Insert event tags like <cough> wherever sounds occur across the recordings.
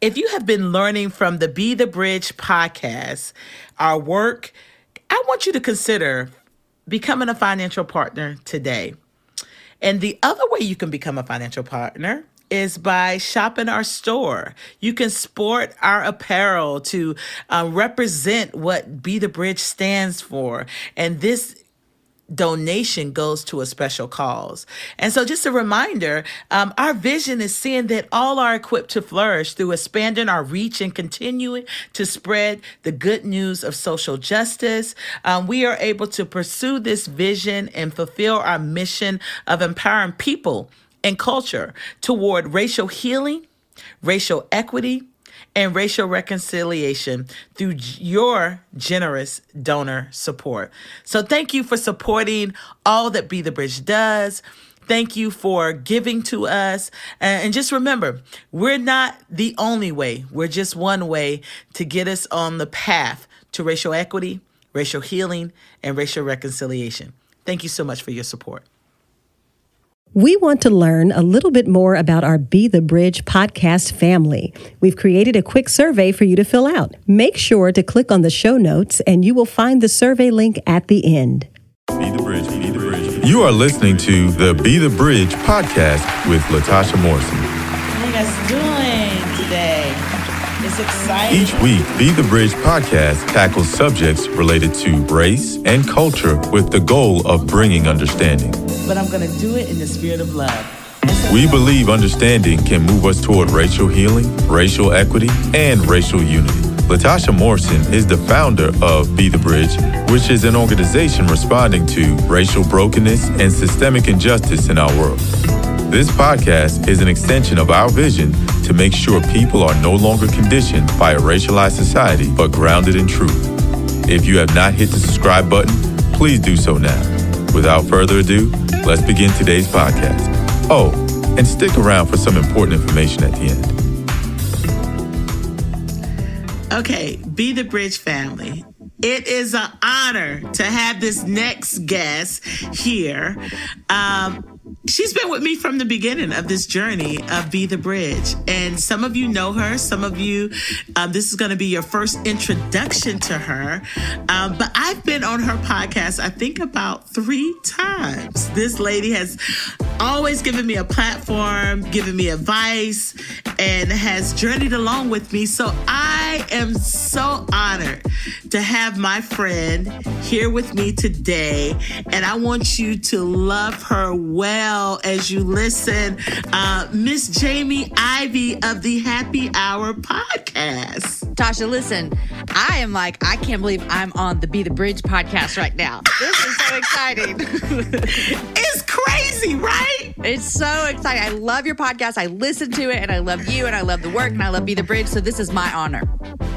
If you have been learning from the Be the Bridge podcast, our work, I want you to consider becoming a financial partner today. And the other way you can become a financial partner is by shopping our store. You can sport our apparel to uh, represent what Be the Bridge stands for. And this donation goes to a special cause. And so, just a reminder um, our vision is seeing that all are equipped to flourish through expanding our reach and continuing to spread the good news of social justice. Um, we are able to pursue this vision and fulfill our mission of empowering people and culture toward racial healing, racial equity, and racial reconciliation through your generous donor support. So, thank you for supporting all that Be the Bridge does. Thank you for giving to us. And just remember, we're not the only way, we're just one way to get us on the path to racial equity, racial healing, and racial reconciliation. Thank you so much for your support. We want to learn a little bit more about our Be the Bridge podcast family. We've created a quick survey for you to fill out. Make sure to click on the show notes and you will find the survey link at the end. Be the Bridge, Be the Bridge. You are listening to the Be the Bridge podcast with Latasha Morrison. How you guys doing today? It's exciting. Each week, Be the Bridge podcast tackles subjects related to race and culture with the goal of bringing understanding but I'm going to do it in the spirit of love. We believe understanding can move us toward racial healing, racial equity, and racial unity. Latasha Morrison is the founder of Be the Bridge, which is an organization responding to racial brokenness and systemic injustice in our world. This podcast is an extension of our vision to make sure people are no longer conditioned by a racialized society, but grounded in truth. If you have not hit the subscribe button, please do so now. Without further ado, let's begin today's podcast. Oh, and stick around for some important information at the end. Okay, Be the Bridge family. It is an honor to have this next guest here. Um, she's been with me from the beginning of this journey of Be the Bridge. And some of you know her, some of you, um, this is going to be your first introduction to her. Um, but I've been on her podcast, I think, about three times. This lady has always given me a platform, given me advice, and has journeyed along with me. So I am so honored to have my friend here with me today. And I want you to love her well as you listen. Uh, Miss Jamie Ivey of the Happy Hour podcast. Tasha, listen, I am like, I can't believe I'm on the Be the Bridge podcast right now. This is so exciting. <laughs> it's crazy, right? It's so exciting. I love your podcast. I listen to it and I love you and I love the work and I love Be the Bridge. So this is my honor.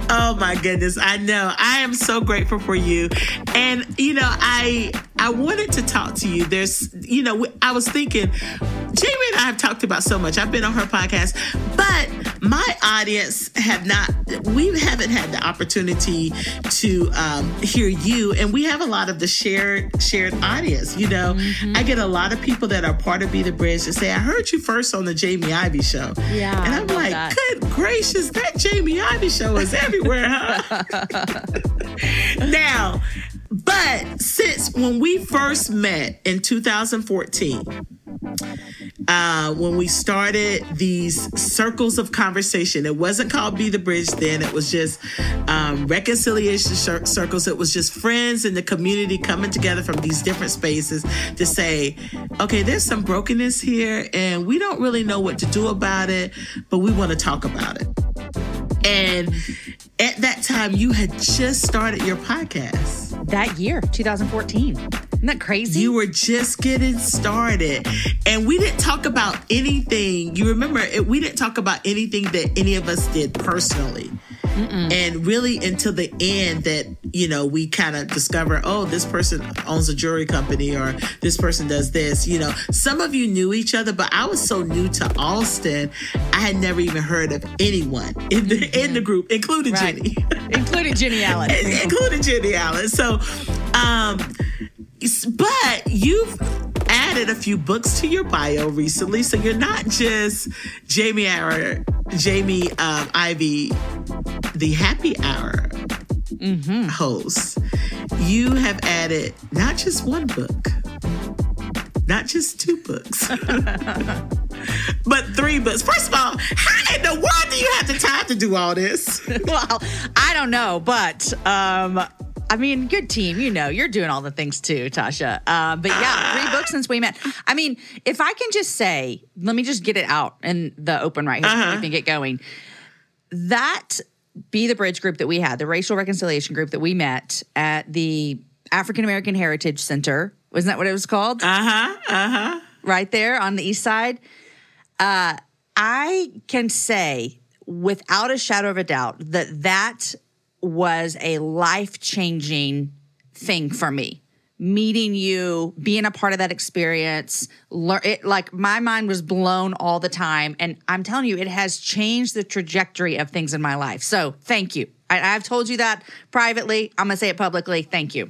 Oh my goodness. I know. I am so grateful for you. And you know, I I wanted to talk to you. There's, you know, I was thinking Jamie and I have talked about so much. I've been on her podcast, but my audience have not we haven't had the opportunity to um, hear you and we have a lot of the shared shared audience you know mm-hmm. i get a lot of people that are part of be the bridge to say i heard you first on the jamie Ivey show yeah and i'm like that. good gracious that jamie Ivey show is everywhere huh <laughs> <laughs> now but since when we first met in 2014, uh, when we started these circles of conversation, it wasn't called Be the Bridge then, it was just um, reconciliation circles. It was just friends in the community coming together from these different spaces to say, okay, there's some brokenness here, and we don't really know what to do about it, but we want to talk about it. And at that time, you had just started your podcast. That year, 2014. Isn't that crazy? You were just getting started. And we didn't talk about anything. You remember, it, we didn't talk about anything that any of us did personally. Mm-mm. And really until the end that, you know, we kind of discover, oh, this person owns a jewelry company or this person does this. You know, some of you knew each other, but I was so new to Austin, I had never even heard of anyone in the mm-hmm. in the group, including right. Jennie. <laughs> including Jennie Allen. <laughs> including Jennie Allen. So um but you've added a few books to your bio recently, so you're not just Jamie Hour Jamie um, Ivey, the happy hour host, you have added not just one book, not just two books, <laughs> <laughs> but three books. First of all, how in the world do you have the time to do all this? <laughs> well, I don't know, but um, I mean, good team. You know, you're doing all the things too, Tasha. Um, but yeah, three books since we met. I mean, if I can just say, let me just get it out in the open right here so we can get going. That be the bridge group that we had, the racial reconciliation group that we met at the African American Heritage Center. Wasn't that what it was called? Uh huh. Uh huh. right there on the east side. Uh, I can say without a shadow of a doubt that that was a life changing thing for me. Meeting you, being a part of that experience, it like my mind was blown all the time, and I'm telling you, it has changed the trajectory of things in my life. So, thank you. I, I've told you that privately. I'm gonna say it publicly. Thank you.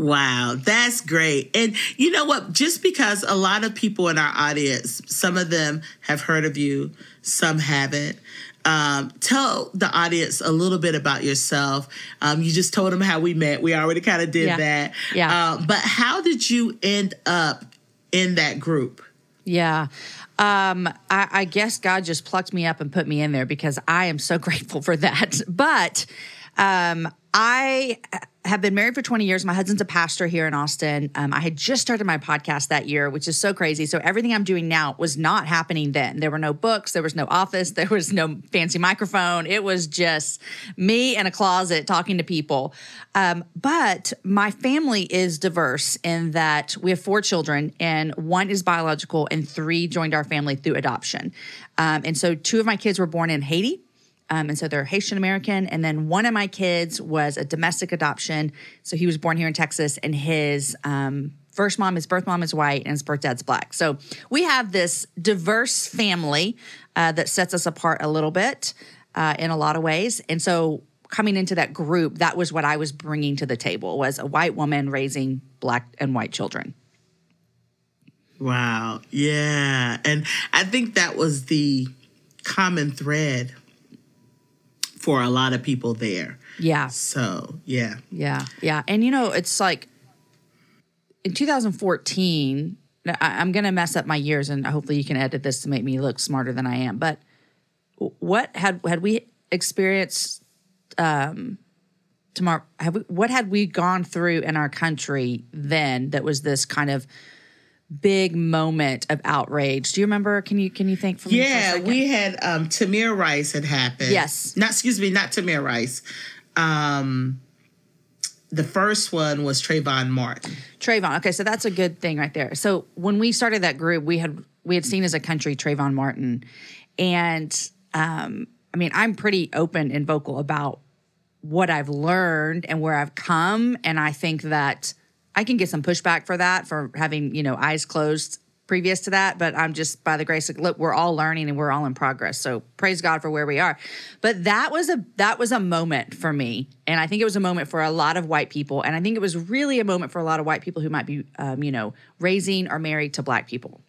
Wow, that's great. And you know what? Just because a lot of people in our audience, some of them have heard of you, some haven't. Um, tell the audience a little bit about yourself. Um, you just told them how we met. We already kind of did Yeah. that. Yeah. Uh, but how did you end up in that group? Yeah. Um, I, I guess God just plucked me up and put me in there because I am so <laughs> grateful for that. But um, I have been married for 20 years. My husband's a pastor here in Austin. Um, I had just started my podcast that year, which is so crazy. So everything I'm doing now was not happening then. There were no books, there was no office, <laughs> there was no fancy microphone. It was just me in a closet talking to people. Um, but my family is diverse in that we have four children, and one is biological, and three joined our family through adoption. Um, and so two of my kids were born in Haiti. Um, and so they're Haitian American. And then one of my kids was a domestic adoption. So he was born here in Texas, and his um, first mom, his birth mom is white, and his birth dad's black. So we have this diverse family uh, that sets us apart a little bit uh, in a lot of ways. And so coming into that group, that was what I was bringing to the table was a white woman raising black and white children. Wow. Yeah. And I think that was the common thread for a lot of people there. Yeah. So, yeah. Yeah, yeah, and you know, it's like in 2014. I, I'm going to mess up my years, and hopefully, you can edit this to make me look smarter than I am. But what had had we experienced? Um, tomorrow, have we, what had we gone through in our country then that was this kind of big moment of outrage? Do you remember? Can you can you think for? Yeah, we had um Tamir Rice had happened. Yes. Not excuse me, not Tamir Rice. Um the first one was Trayvon Martin. Trayvon. Okay, so that's a good thing right there. So when we started that group, we had we had seen as a country Trayvon Martin, and um, I mean, I'm pretty open and vocal about what I've learned and where I've come, and I think that I can get some pushback for that for having you know eyes closed previous to that but i'm just by the grace of look we're all learning and we're all in progress. So praise god for where we are. But that was a that was a moment for me. And i think it was a moment for a lot of white people. And i think it was really a moment for a lot of white people who might be um, you know raising or married to black people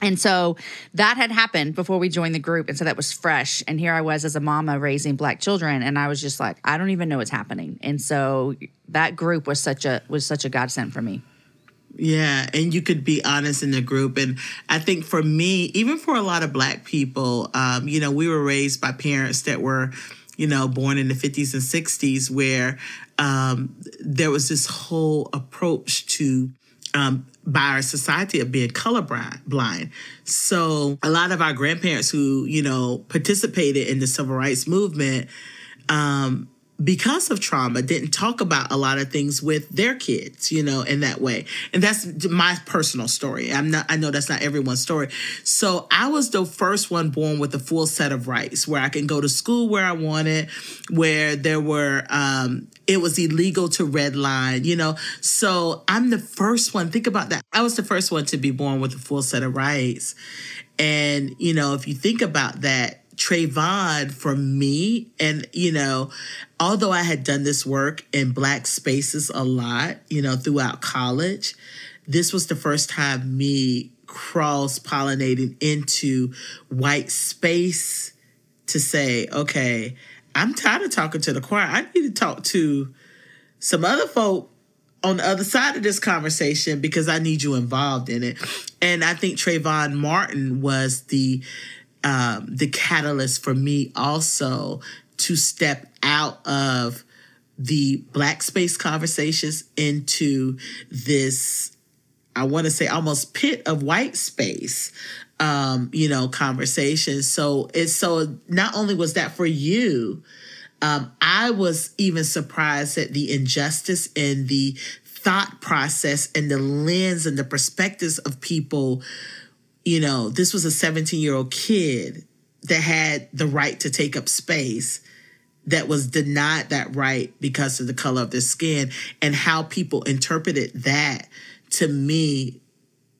and so that had happened before we joined the group. And so that was fresh. And here I was as a mama raising black children. And I was just like, I don't even know what's happening. And so that group was such a was such a godsend for me. Yeah, and you could be honest in the group. And I think for me, even for a lot of black people, um, you know, we were raised by parents that were, you know, born in the 50s and 60s where um, there was this whole approach to um, by our society of being colorblind blind. So a lot of our grandparents who, you know, participated in the civil rights movement um, because of trauma didn't talk about a lot of things with their kids you know in that way. And that's my personal story. I'm not i know that's not everyone's story. So i was the first one born with a full set of rights where i can go to school where i wanted where there were um it was illegal to redline you know? So i'm the first one think about that. I was the first one to be born with a full set of rights. And you know if you think about that Trayvon for me, and you know, although I had done this work in black spaces a lot, you know, throughout college, this was the first time me cross pollinating into white space to say, okay, I'm tired of talking to the choir. I need to talk to some other folk on the other side of this conversation because I need you involved in it. And I think Trayvon Martin was the um, the catalyst for me also to step out of the black space conversations into this I want to say almost pit of white space um, you know, conversation. So it's so not only was that for you, um, I was even surprised at the injustice and the thought process and the lens and the perspectives of people. You know, this was a 17 year old kid that had the right to take up space that was denied that right because of the color of their skin and how people interpreted that to me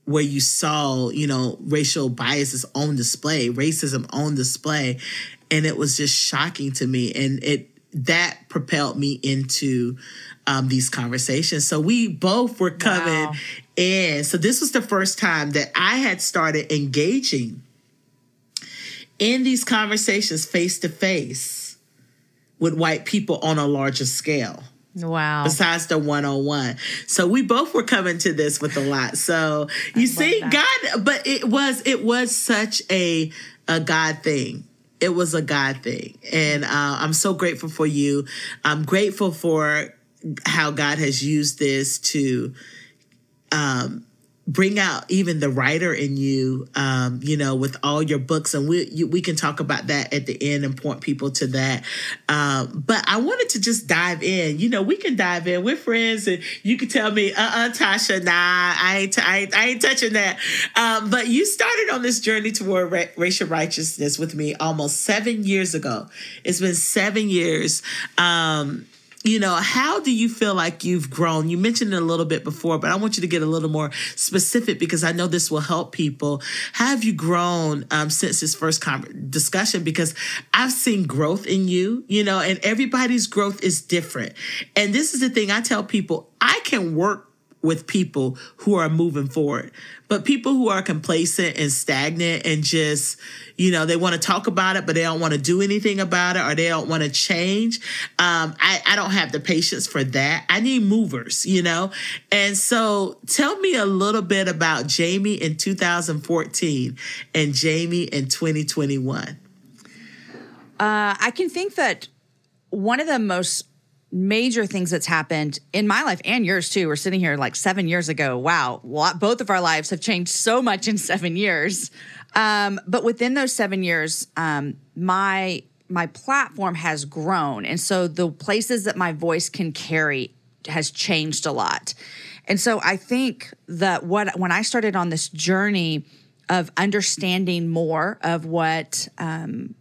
where you saw, you know, racial biases on display, racism on display. And it was just shocking to me. And it that propelled me into um, these conversations. So we both were coming wow. in. So this was the first time that I had started engaging in these conversations face to face with white people on a larger scale. Wow. Besides the one on one. So we both were coming to this with a lot. So you see. God, but it was it was such a a God thing. It was a God thing. And uh, I'm so grateful for you. I'm grateful for how God has used this to um, bring out even the writer in you, um, you know, with all your books, and we you, we can talk about that at the end and point people to that. Um, but I wanted to just dive in. You know, we can dive in. We're friends, and you can tell me, uh, uh Tasha, nah, I ain't, t- I ain't, I ain't touching that. Um, but you started on this journey toward ra- racial righteousness with me almost seven years ago. It's been seven years. Um, you know, how do you feel like you've grown? You mentioned it a little bit before, but I want you to get a little more specific because I know this will help people. How have you grown um, since this first con- discussion? Because I've seen growth in you, you know, and everybody's growth is different. And this is the thing I tell people I can work with people who are moving forward. But people who are complacent and stagnant and just, you know, they want to talk about it, but they don't want to do anything about it or they don't want to change. Um, I, I don't have the patience for that. I need movers, you know? And so tell me a little bit about Jamie in 2014 and Jamie in 2021. Uh, I can think that one of the most major things that's happened in my life and yours too. We're sitting here like seven years ago. Wow, both of our lives have changed so much in seven years. Um, but within those seven years, um, my my platform has grown, and so the places that my voice can carry has changed a lot. And so I think that what when I started on this journey of understanding more of what um,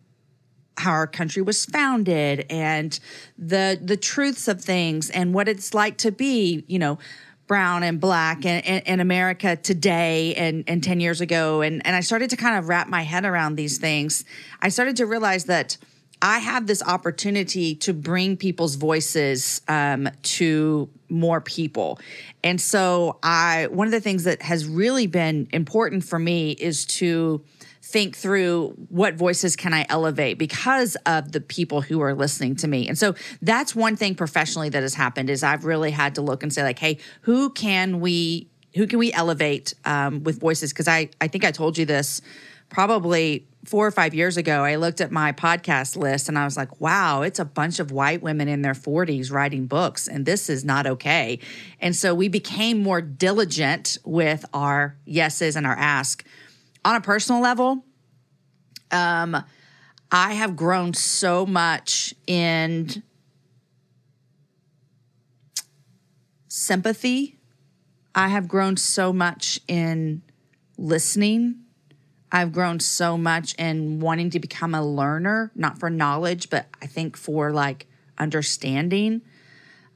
how our country was founded and the the truths of things and what it's like to be, you know, brown and black in, in, in, America today and, and 10 years ago. And, and I started to kind of wrap my head around these things. I started to realize that I have this opportunity to bring people's voices um, to more people. And so I one of the things that has really been important for me is to think through what voices can I elevate because of the people who are listening to me. And so that's one thing professionally that has happened is I've really had to look and say like, hey, who can we who can we elevate um, with voices? Because I I think I told you this probably four or five years ago. I looked at my podcast list and I was like, wow, it's a bunch of white women in their 40s writing books, and this is not okay. And so we became more diligent with our yeses and our ask on a personal level, um, I have grown so much in sympathy. I have grown so much in listening. I've grown so much in wanting to become a learner, not for knowledge, but I think for like understanding.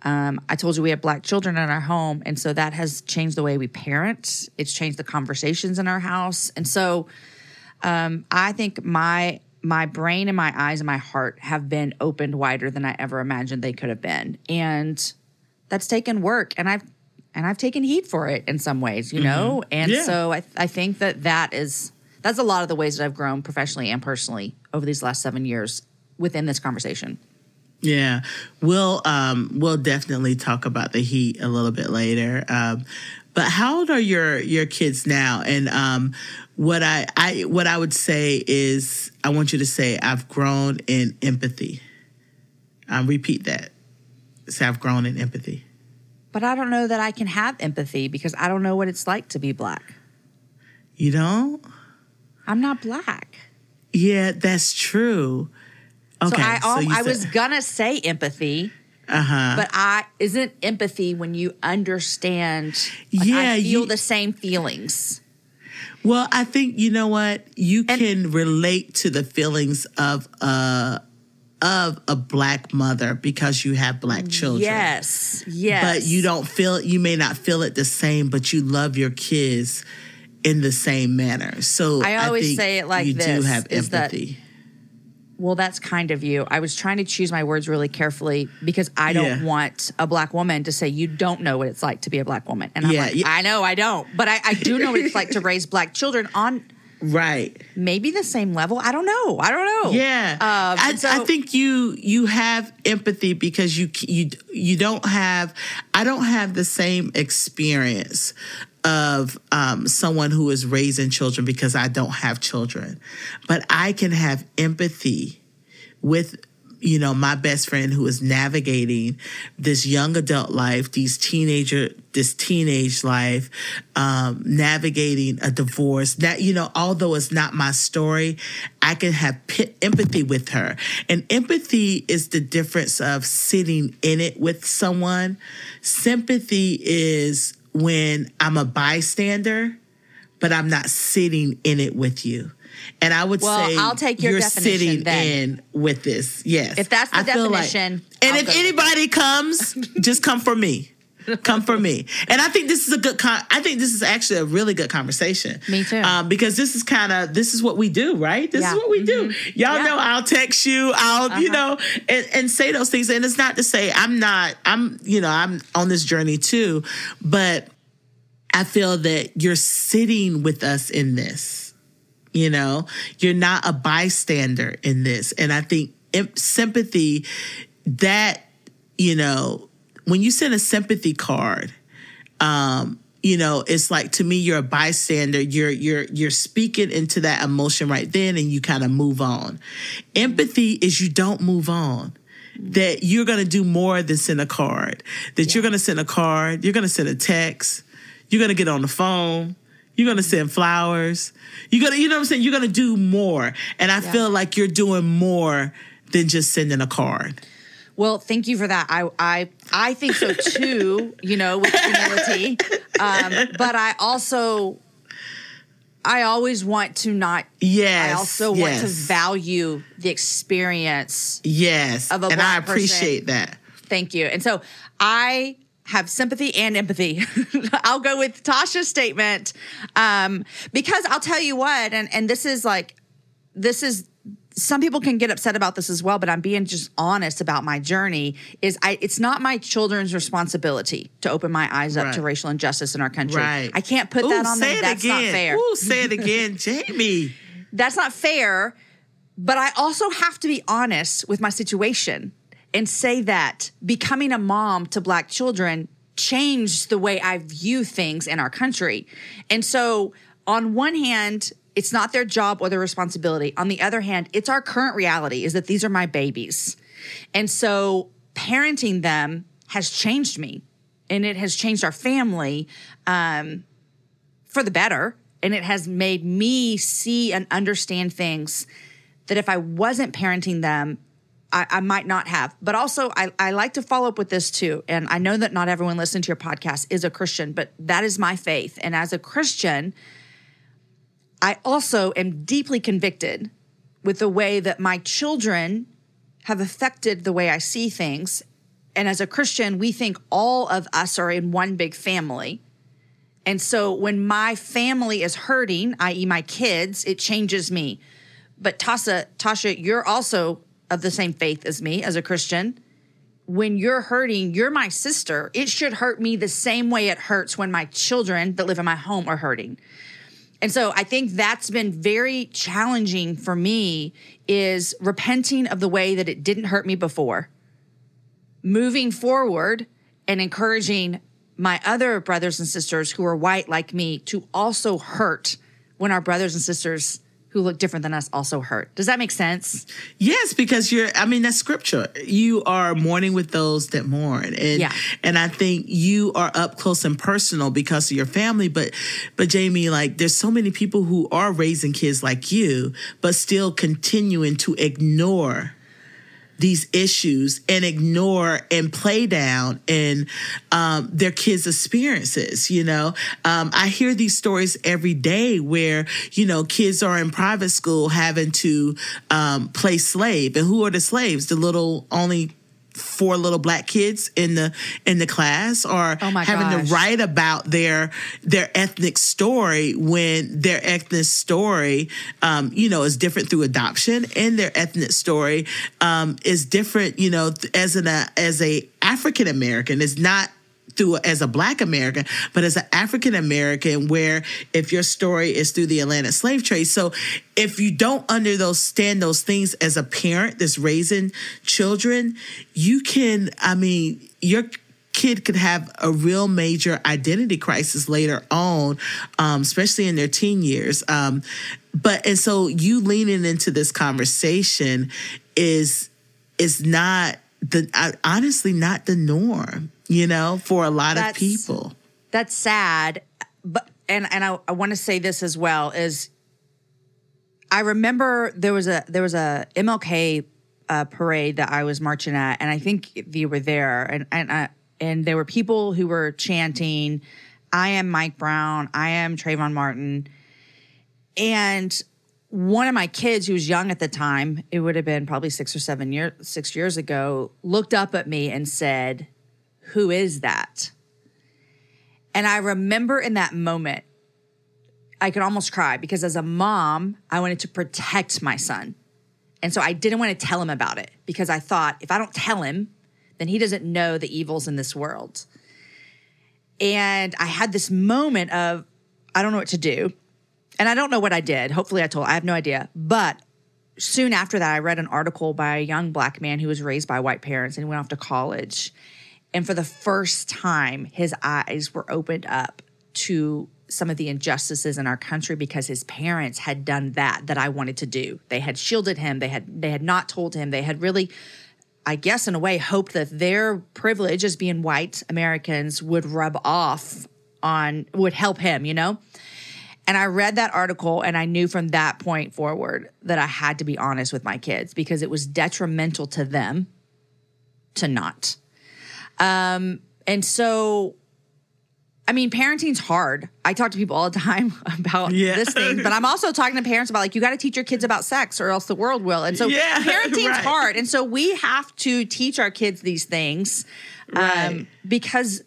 Um, I told you we have black children in our home, and so that has changed the way we parent. It's changed the conversations in our house, and so um, I think my my brain and my eyes and my heart have been opened wider than I ever imagined they could have been, and that's taken work, and I've and I've taken heat for it in some ways, you mm-hmm. know, and yeah. so I I think that that is that's a lot of the ways that I've grown professionally and personally over these last seven years within this conversation. Yeah, we'll um, we'll definitely talk about the heat a little bit later. Um, but how old are your your kids now? And um, what I, I what I would say is I want you to say I've grown in empathy. Um, repeat that. Say I've grown in empathy. But I don't know that I can have empathy because I don't know what it's like to be black. You don't? I'm not black. Yeah, that's true. Okay, so I, al- you I said- was gonna say empathy, uh-huh. but I isn't empathy when you understand. Like, Yeah, I feel you- the same feelings. Well, I think you know what you And- can relate to the feelings of a of a black mother because you have black children. Yes, yes. But you don't feel you may not feel it the same, but you love your kids in the same manner. So I always think say it like you do this, have is that- empathy. Well, that's kind of you. I was trying to choose my words really carefully because I don't Yeah. want a black woman to say you don't know what it's like to be a black woman. And I'm Yeah, like, yeah. I know I don't, but I, I do know what it's like to <laughs> raise black children on right. maybe the same level. I don't know. I don't know. Yeah, Um, I, so- I think you you have empathy because you you you don't have I don't have the same experience of um, someone who is raising children because I don't have children, but I can have empathy with you know my best friend who is navigating this young adult life these teenager this teenage life um, navigating a divorce. That you know although it's not my story i can have p- empathy with her. And empathy is the difference of sitting in it with someone. Sympathy is when i'm a bystander but i'm not sitting in it with you and I would Well, say I'll take your you're definition sitting then. in with this. Yes. If that's the I feel like- definition, and I'll if anybody comes, just come for me. <laughs> Come for me. And I think this is a good con- I think this is actually a really good conversation. Me too. Um, because this is kind of this is what we do, right? This Yeah. is what we do. Y'all Yeah. Uh-huh. know I'll text you, I'll, you know, and, and say those things. And it's not to say I'm not, I'm, you know, I'm on this journey too, but I feel that you're sitting with us in this. You know, you're not a bystander in this. And I think sympathy, that, you know, when you send a sympathy card, um, you know, it's like to me, you're a bystander. You're you're you're speaking into that emotion right then, and you kind of move on. Empathy is you don't move on. That you're gonna do more than send a card. That you're gonna send a card. You're gonna send a text. You're gonna get on the phone. You're gonna send flowers. You're gonna, you know what I'm saying? You're gonna do more. And I feel like you're doing more than just sending a card. Well, thank you for that. I I I think so too. you know, with humility, um, but I also I always want to not. Yes. I also want to value the experience. Yes. of a and I black person. appreciate that. Thank you. And so I have sympathy and empathy. <laughs> I'll go with Tasha's statement um, because I'll tell you what, and and this is like this is some people can get upset about this as well, but I'm being just honest about my journey. Is I it's not my children's responsibility to open my eyes up to racial injustice in our country. Right. I can't put Ooh, that on say them. it That's again. not fair. Ooh, say it again, <laughs> Jamie. That's not fair. But I also have to be honest with my situation and say that becoming a mom to black children changed the way I view things in our country. And so, on one hand, it's not their job or their responsibility. On the other hand, it's our current reality is that these are my babies. And so, parenting them has changed me and it has changed our family um, for the better. And it has made me see and understand things that if I wasn't parenting them, I, I might not have. But also, I, I like to follow up with this too. And I know that not everyone listening to your podcast is a Christian, but that is my faith. And as a Christian, I also am deeply convicted with the way that my children have affected the way I see things. And as a Christian, we think all of us are in one big family. And so when my family is hurting, i.e., my kids, it changes me. But Tasha, Tasha, you're also of the same faith as me as a Christian. When you're hurting, you're my sister. It should hurt me the same way it hurts when my children that live in my home are hurting. And so I think that's been very challenging for me is repenting of the way that it didn't hurt me before. Moving forward and encouraging my other brothers and sisters who are white like me to also hurt when our brothers and sisters who look different than us also hurt. Does that make sense? Yes, because you're I mean that's scripture. You are mourning with those that mourn. And Yeah. and I think you are up close and personal because of your family, but but Jamie like there's so many people who are raising kids like you but still continuing to ignore these issues and ignore and play down in um, their kids' experiences. You know, um, I hear these stories every day where you know kids are in private school having to um, play slave, and who are the slaves? The little only four little black kids in the in the class or Oh having gosh. to write about their their ethnic story when their ethnic story um, you know is different through adoption and their ethnic story um, is different you know as an uh, as a African American is not through as a black American, but as an African American, where if your story is through the Atlantic slave trade. So if you don't understand those things as a parent that's raising children, you can, I mean, your kid could have a real major identity crisis later on, um, especially in their teen years. Um, but and so you leaning into this conversation is is not the uh, honestly not the norm, you know, for a lot of people. That's sad. But and and I, I want to say this as well is I remember there was a there was a MLK uh, parade that I was marching at, and I think you were there, and and I, and there were people who were chanting, "I am Mike Brown, I am Trayvon Martin," and one of my kids who was young at the time, it would have been probably six or seven years six years ago, looked up at me and said, "Who is that?" And I remember in that moment, I could almost cry because as a mom, I wanted to protect my son. And so I didn't want to tell him about it because I thought if I don't tell him, then he doesn't know the evils in this world. And I had this moment of, I don't know what to do. And I don't know what I did. Hopefully I told, I have no idea. But soon after that, I read an article by a young black man who was raised by white parents and went off to college. And for the first time, his eyes were opened up to some of the injustices in our country because his parents had done that that I wanted to do. They had shielded him. They had they had not told him. They had really I guess in a way hoped that their privilege as being white Americans would rub off on would help him, you know? And I read that article and I knew from that point forward that I had to be honest with my kids because it was detrimental to them to not. Um, and so, I mean, parenting's hard. I talk to people all the time <laughs> about Yeah. this thing, but I'm also talking to parents about like, you got to teach your kids about sex or else the world will. And so, Yeah, <laughs> parenting's right. hard. And so, we have to teach our kids these things Right. um, because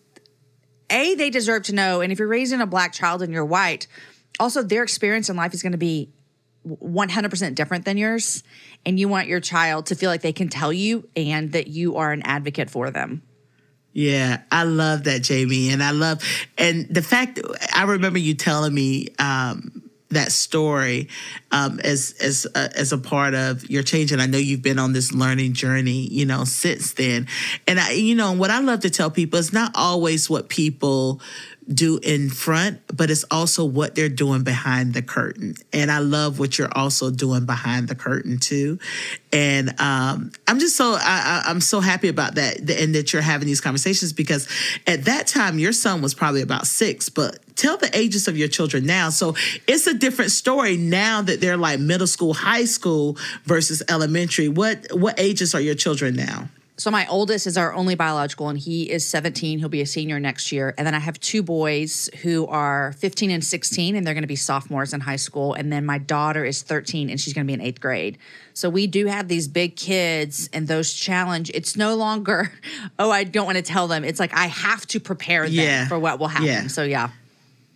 a they deserve to know and if you're raising a black child and you're white also their experience in life is going to be 100% different than yours and you want your child to feel like they can tell you and that you are an advocate for them Yeah, I love that, Jamie, and I love and the fact I remember you telling me um, that story um, as as a, as a part of your change, and I know you've been on this learning journey, you know, since then. And I, you know, what I love to tell people is not always what people do in front, but it's also what they're doing behind the curtain. And I love what you're also doing behind the curtain too. And um, I'm just so I, I'm so happy about that, and that you're having these conversations because at that time your son was probably about six, but tell the ages of your children now. So it's a different story now that they're like middle school, high school versus elementary. What what ages are your children now? So my oldest is our only biological and he is 17 he'll be a senior next year. And then i have two boys who are 15 and 16 and they're going to be sophomores in high school. And then my daughter is 13 and she's going to be in eighth grade. So we do have these big kids and those challenge it's no longer <laughs> oh i don't want to tell them. It's like i have to prepare them Yeah. for what will happen. Yeah. so yeah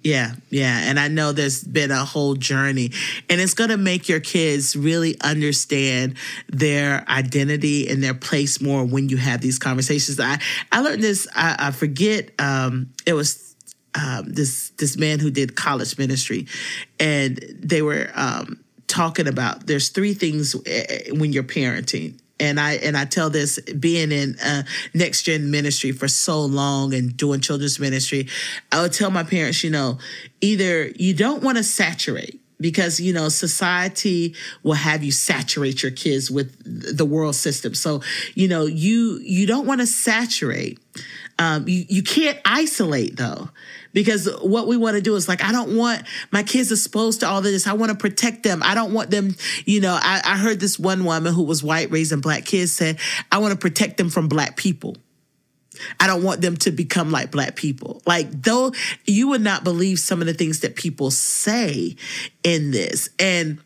Yeah, yeah. And I know there's been a whole journey, and it's going to make your kids really understand their identity and their place more when you have these conversations. I, I learned this, I, I forget, um, it was um, this this man who did college ministry, and they were um, talking about there's three things eh, eh, when you're parenting and I and I tell this being in uh, next gen ministry for so long and doing children's ministry, I would tell my parents, you know, either you don't want to saturate because you know society will have you saturate your kids with the world system. So you know you you don't want to saturate um, you, you can't isolate though because what we want to do is like i don't want my kids exposed to all of this i want to protect them i don't want them you know I, I heard this one woman who was white raising black kids said i want to protect them from black people I don't want them to become like black people. Like, though you would not believe some of the things that people say in this. And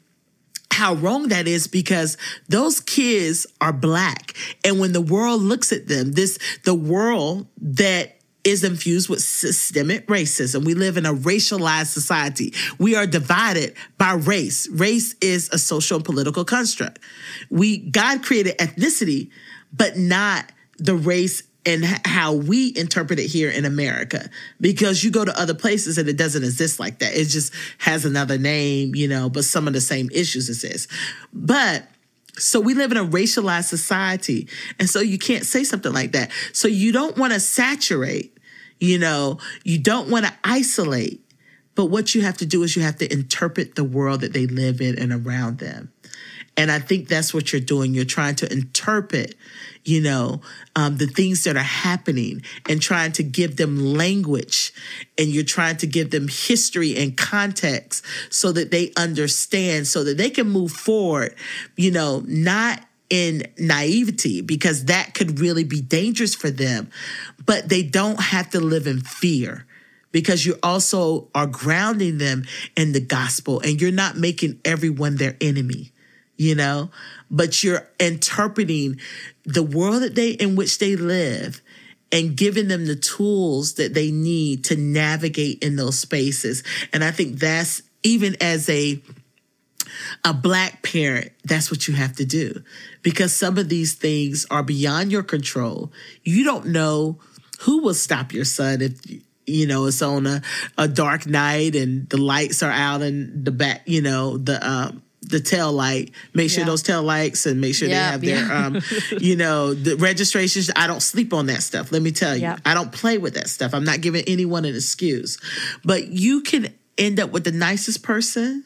how wrong that is because those kids are black. And when the world looks at them, this, the world that is infused with systemic racism. We live in a racialized society. We are divided by race. Race is a social and political construct. We God created ethnicity, but not the race and how we interpret it here in America. Because you go to other places and it doesn't exist like that. It just has another name, you know, but some of the same issues exist. But so we live in a racialized society. And so you can't say something like that. So you don't want to saturate, you know, you don't want to isolate. But what you have to do is you have to interpret the world that they live in and around them. And I think that's what you're doing. You're trying to interpret you know, um, the things that are happening and trying to give them language. And you're trying to give them history and context so that they understand, so that they can move forward, you know, not in naivety because that could really be dangerous for them, but they don't have to live in fear because you also are grounding them in the gospel and you're not making everyone their enemy you know but you're interpreting the world that they in which they live and giving them the tools that they need to navigate in those spaces. And I think that's even as a a black parent, that's what you have to do because some of these things are beyond your control. You don't know who will stop your son if you know it's on a, a dark night and the lights are out in the back, you know, the um the tail light make sure yeah. those tail lights and make sure they have their yeah. um <laughs> you know the registrations i don't sleep on that stuff let me tell you i don't play with that stuff i'm not giving anyone an excuse but you can end up with the nicest person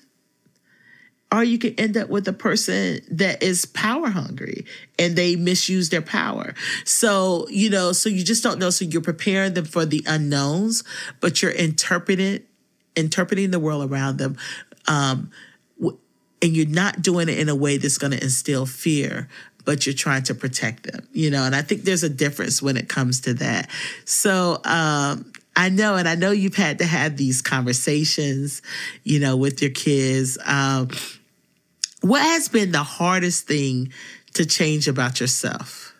or you can end up with a person that is power hungry and they misuse their power. So, you know, so you just don't know. So you're preparing them for the unknowns, but you're interpreting interpreting the world around them um, and you're not doing it in a way that's going to instill fear but you're trying to protect them you know and i think there's a difference when it comes to that so um, I know, and I know you've had to have these conversations, you know, with your kids. Um, what has been the hardest thing to change about yourself?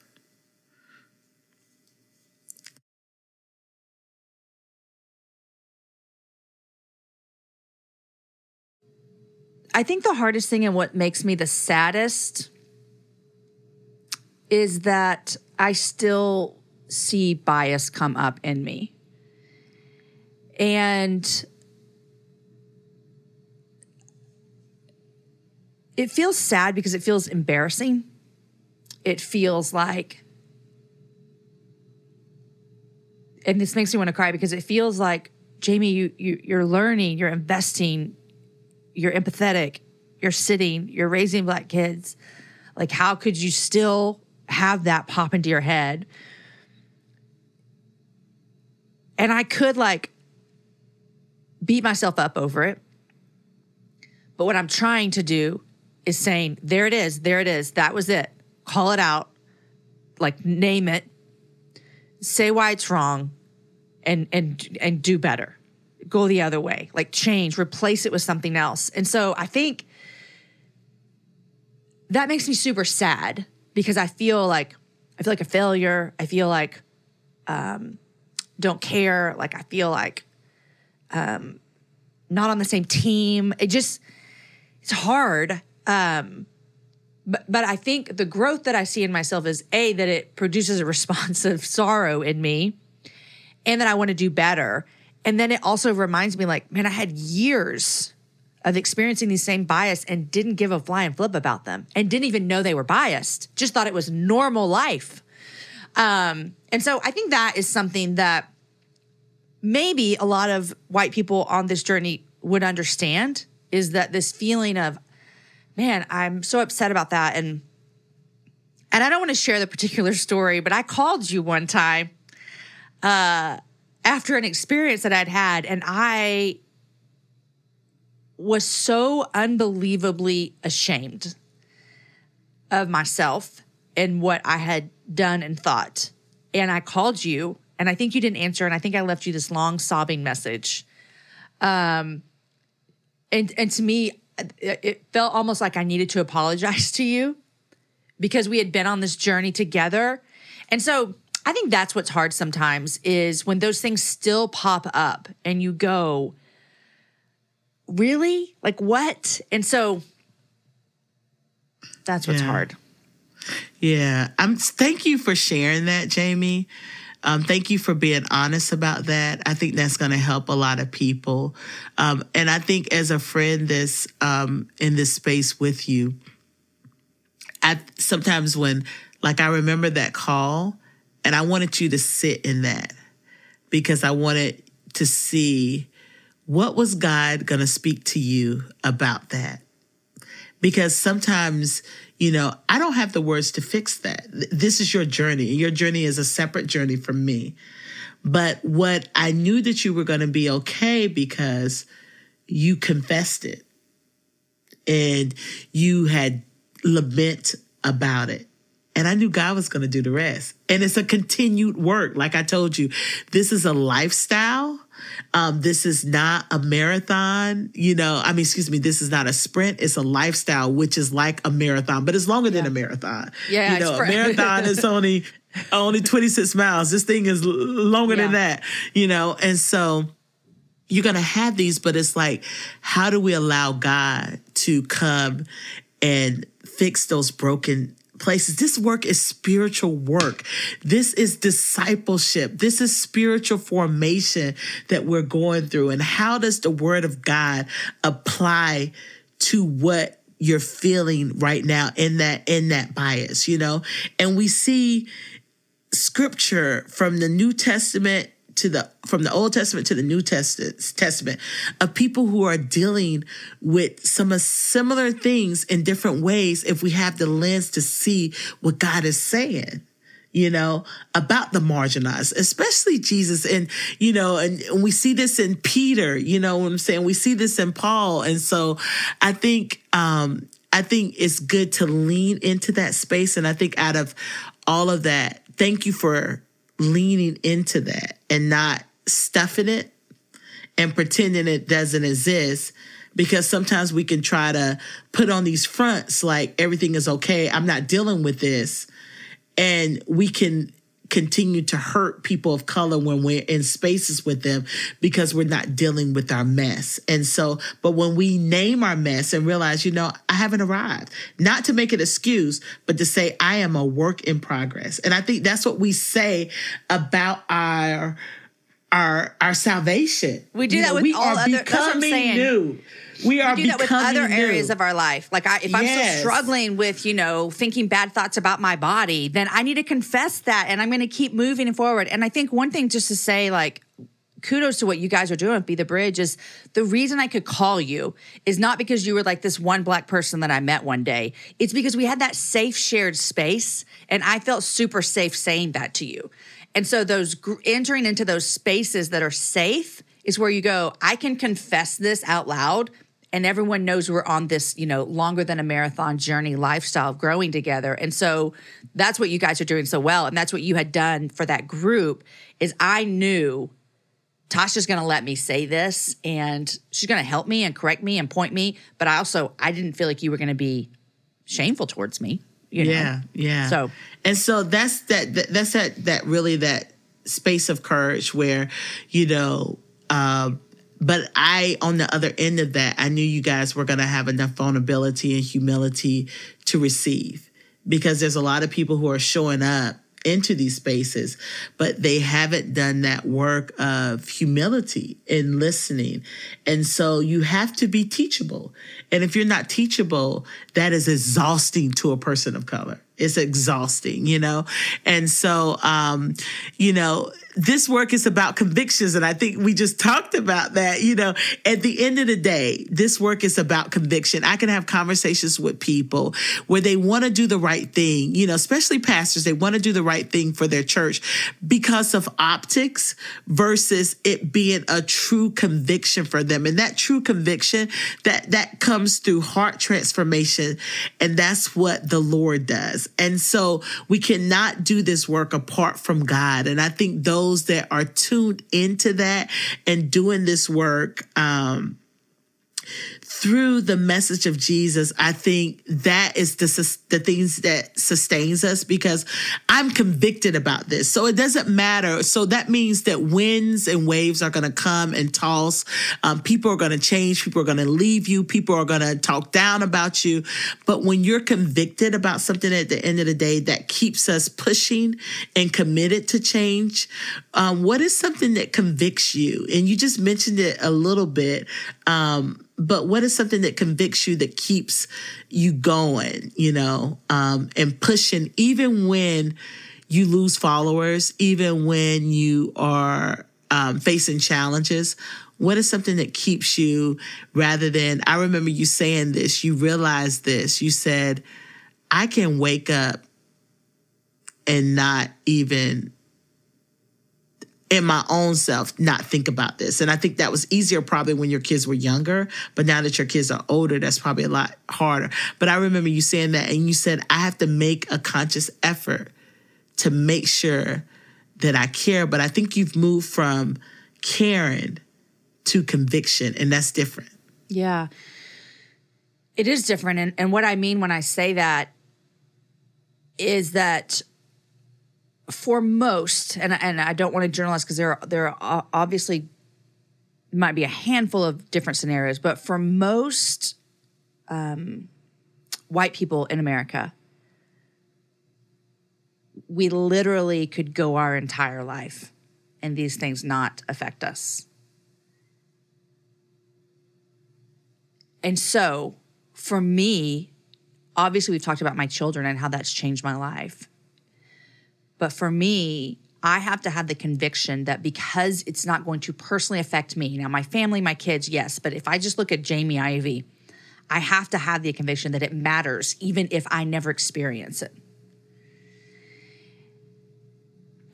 I think the hardest thing and what makes me the saddest is that I still see bias come up in me. And it feels sad because it feels embarrassing. It feels like, and this makes me want to cry because it feels like, Jamie, you, you you're learning, you're investing you're empathetic, you're sitting, you're raising black kids. Like, how could you still have that pop into your head? And I could like beat myself up over it. But what I'm trying to do is saying, there it is, there it is, that was it. Call it out, like name it, say why it's wrong, and and and do better go the other way, like change, replace it with something else. And so I think that makes me super sad because I feel like I feel like a failure. I feel like um, don't care. Like I feel like um, not on the same team. It just it's hard. Um, but but I think the growth that I see in myself is a that it produces a <laughs> response of sorrow in me, and that I want to do better And then it also reminds me, like, man, I had years of experiencing these same bias and didn't give a flying flip about them and didn't even know they were biased, just thought it was normal life. Um, and so I think that is something that maybe a lot of white people on this journey would understand is that this feeling of, man, I'm so upset about that. And and I don't want to share the particular <laughs> story, but I called you one time uh, after an experience that I'd had, and I was so unbelievably ashamed of myself and what I had done and thought. And I called you, and I think you didn't answer, and I think I left you this long sobbing message. Um, and and to me, it felt almost like I needed to apologize <laughs> to you because we had been on this journey together. And so I think that's what's hard sometimes is when those things still pop up and you go, really? Like what? And so that's what's Yeah. hard. Yeah. I'm thank you for sharing that, Jamie. Um, thank you for being honest about that. I think that's going to help a lot of people. Um, and I think as a friend that's um, in this space with you, I sometimes when like I remember that call and I wanted you to sit in that because I wanted to see what was God going to speak to you about that? Because sometimes you know i don't have the words to fix that. This is your journey and your journey is a separate journey from me. But what i knew that you were going to be okay because you confessed it and you had lament about it and I knew God was going to do the rest. And it's a continued work. Like I told you, this is a lifestyle. Um, this is not a marathon. You know, I mean, excuse me, this is not a sprint. It's a lifestyle, which is like a marathon, but it's longer than a marathon. Yeah, you know, a marathon is <laughs> only only 26 miles. This thing is longer than that, you know, and so you're going to have these, but it's like, how do we allow God to come and fix those broken places? This work is spiritual work. This is discipleship. This is spiritual formation that we're going through. And how does the word of God apply to what you're feeling right now in that in that bias, you know? And we see scripture from the New Testament to the from the Old Testament to the New Testament of people who are dealing with some of similar things in different ways if we have the lens to see what God is saying you know, about the marginalized, especially Jesus. And, you know, and, and we see this in Peter, you know what I'm saying? We see this in Paul. And so I think, um, I think it's good to lean into that space. And I think out of all of that, thank you for leaning into that and not stuffing it and pretending it doesn't exist because sometimes we can try to put on these fronts like everything is okay. I'm not dealing with this. And we can continue to hurt people of color when we're in spaces with them because we're not dealing with our mess. And so, but when we name our mess and realize, you know, I haven't arrived, not to make an excuse, but to say, I am a work in progress. And I think that's what we say about our our our salvation. We do You that know, with we all other- that's what I'm becoming saying. new. We are do that with becoming other areas new. of our life. Like I, if I'm Yes. still struggling with, you know, thinking bad thoughts about my body, then I need to confess that and I'm going to keep moving forward. And I think one thing just to say like kudos to what you guys are doing with Be the Bridge is the reason I could call you is not because you were like this one black person that I met one day. It's because we had that safe shared space and I felt super safe saying that to you. And so those gr- entering into those spaces that are safe is where you go, I can confess this out loud and everyone knows we're on this, you know, longer than a marathon journey lifestyle of growing together. And so that's what you guys are doing so well and that's what you had done for that group is I knew Tasha's going to let me say this and she's going to help me and correct me and point me, but I also I didn't feel like you were going to be shameful towards me, you know. Yeah, yeah. So- and so that's that, that that's that that really that space of courage where you know um but I, on the other end of that, I knew you guys were going to have enough vulnerability and humility to receive because there's a lot of people who are showing up into these spaces, but they haven't done that work of humility and listening. And so you have to be teachable. And if you're not teachable, that is exhausting to a person of color. It's exhausting, you know? And so, um, you know, this work is about convictions. And I think we just talked about that. You know, at the end of the day, this work is about conviction. I can have conversations with people where they want to do the right thing, you know, especially pastors, they want to do the right thing for their church because of optics versus it being a true conviction for them. And that true conviction that that comes through heart transformation. And that's what the Lord does. And so we cannot do this work apart from God. And I think those that are tuned into that and doing this work, um, through the message of Jesus, I think that is the the things that sustains us because I'm convicted about this. So it doesn't matter. So that means that winds and waves are going to come and toss. Um, people are going to change. People are going to leave you. People are going to talk down about you. But when you're convicted about something at the end of the day that keeps us pushing and committed to change, um, what is something that convicts you? And you just mentioned it a little bit. Um, but what is something that convicts you that keeps you going you know um, and pushing even when you lose followers even when you are um, facing challenges? What is something that keeps you rather than i remember you saying this you realized this you said i can wake up and not even in my own self not think about this. And I think that was easier probably when your kids were younger, but now that your kids are older, that's probably a lot harder. But I remember you saying that and you said, I have to make a conscious effort to make sure that I care. But I think you've moved from caring to conviction, and that's different. Yeah. It is different. And, and what I mean when I say that is that for most, and and I don't want to generalize because there are, there are obviously might be a handful of different scenarios, but for most um, white people in America, we literally could go our entire life and these things not affect us. And so, for me, obviously, we've talked about my children and how that's changed my life. But for me, I have to have the conviction that because it's not going to personally affect me, now my family, my kids, yes, but if I just look at Jamie Ivey, I have to have the conviction that it matters, even if I never experience it.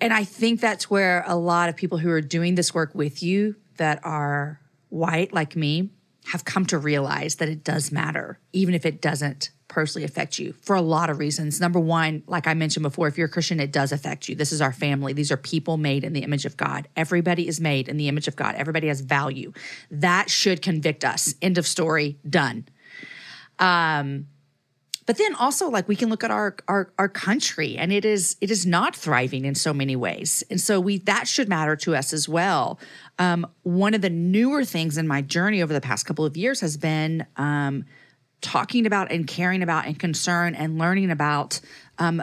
And I think that's where a lot of people who are doing this work with you that are white like me have come to realize that it does matter, even if it doesn't personally affect you for a lot of reasons. Number one, like I mentioned before, if you're a Christian, it does affect you. This is our family. These are people made in the image of God. Everybody is made in the image of God. Everybody has value. That should convict us. End of story. Done. Um, but then also like we can look at our, our our country and it is it is not thriving in so many ways and so we that should matter to us as well um, one of the newer things in my journey over the past couple of years has been um, talking about and caring about and concern and learning about um,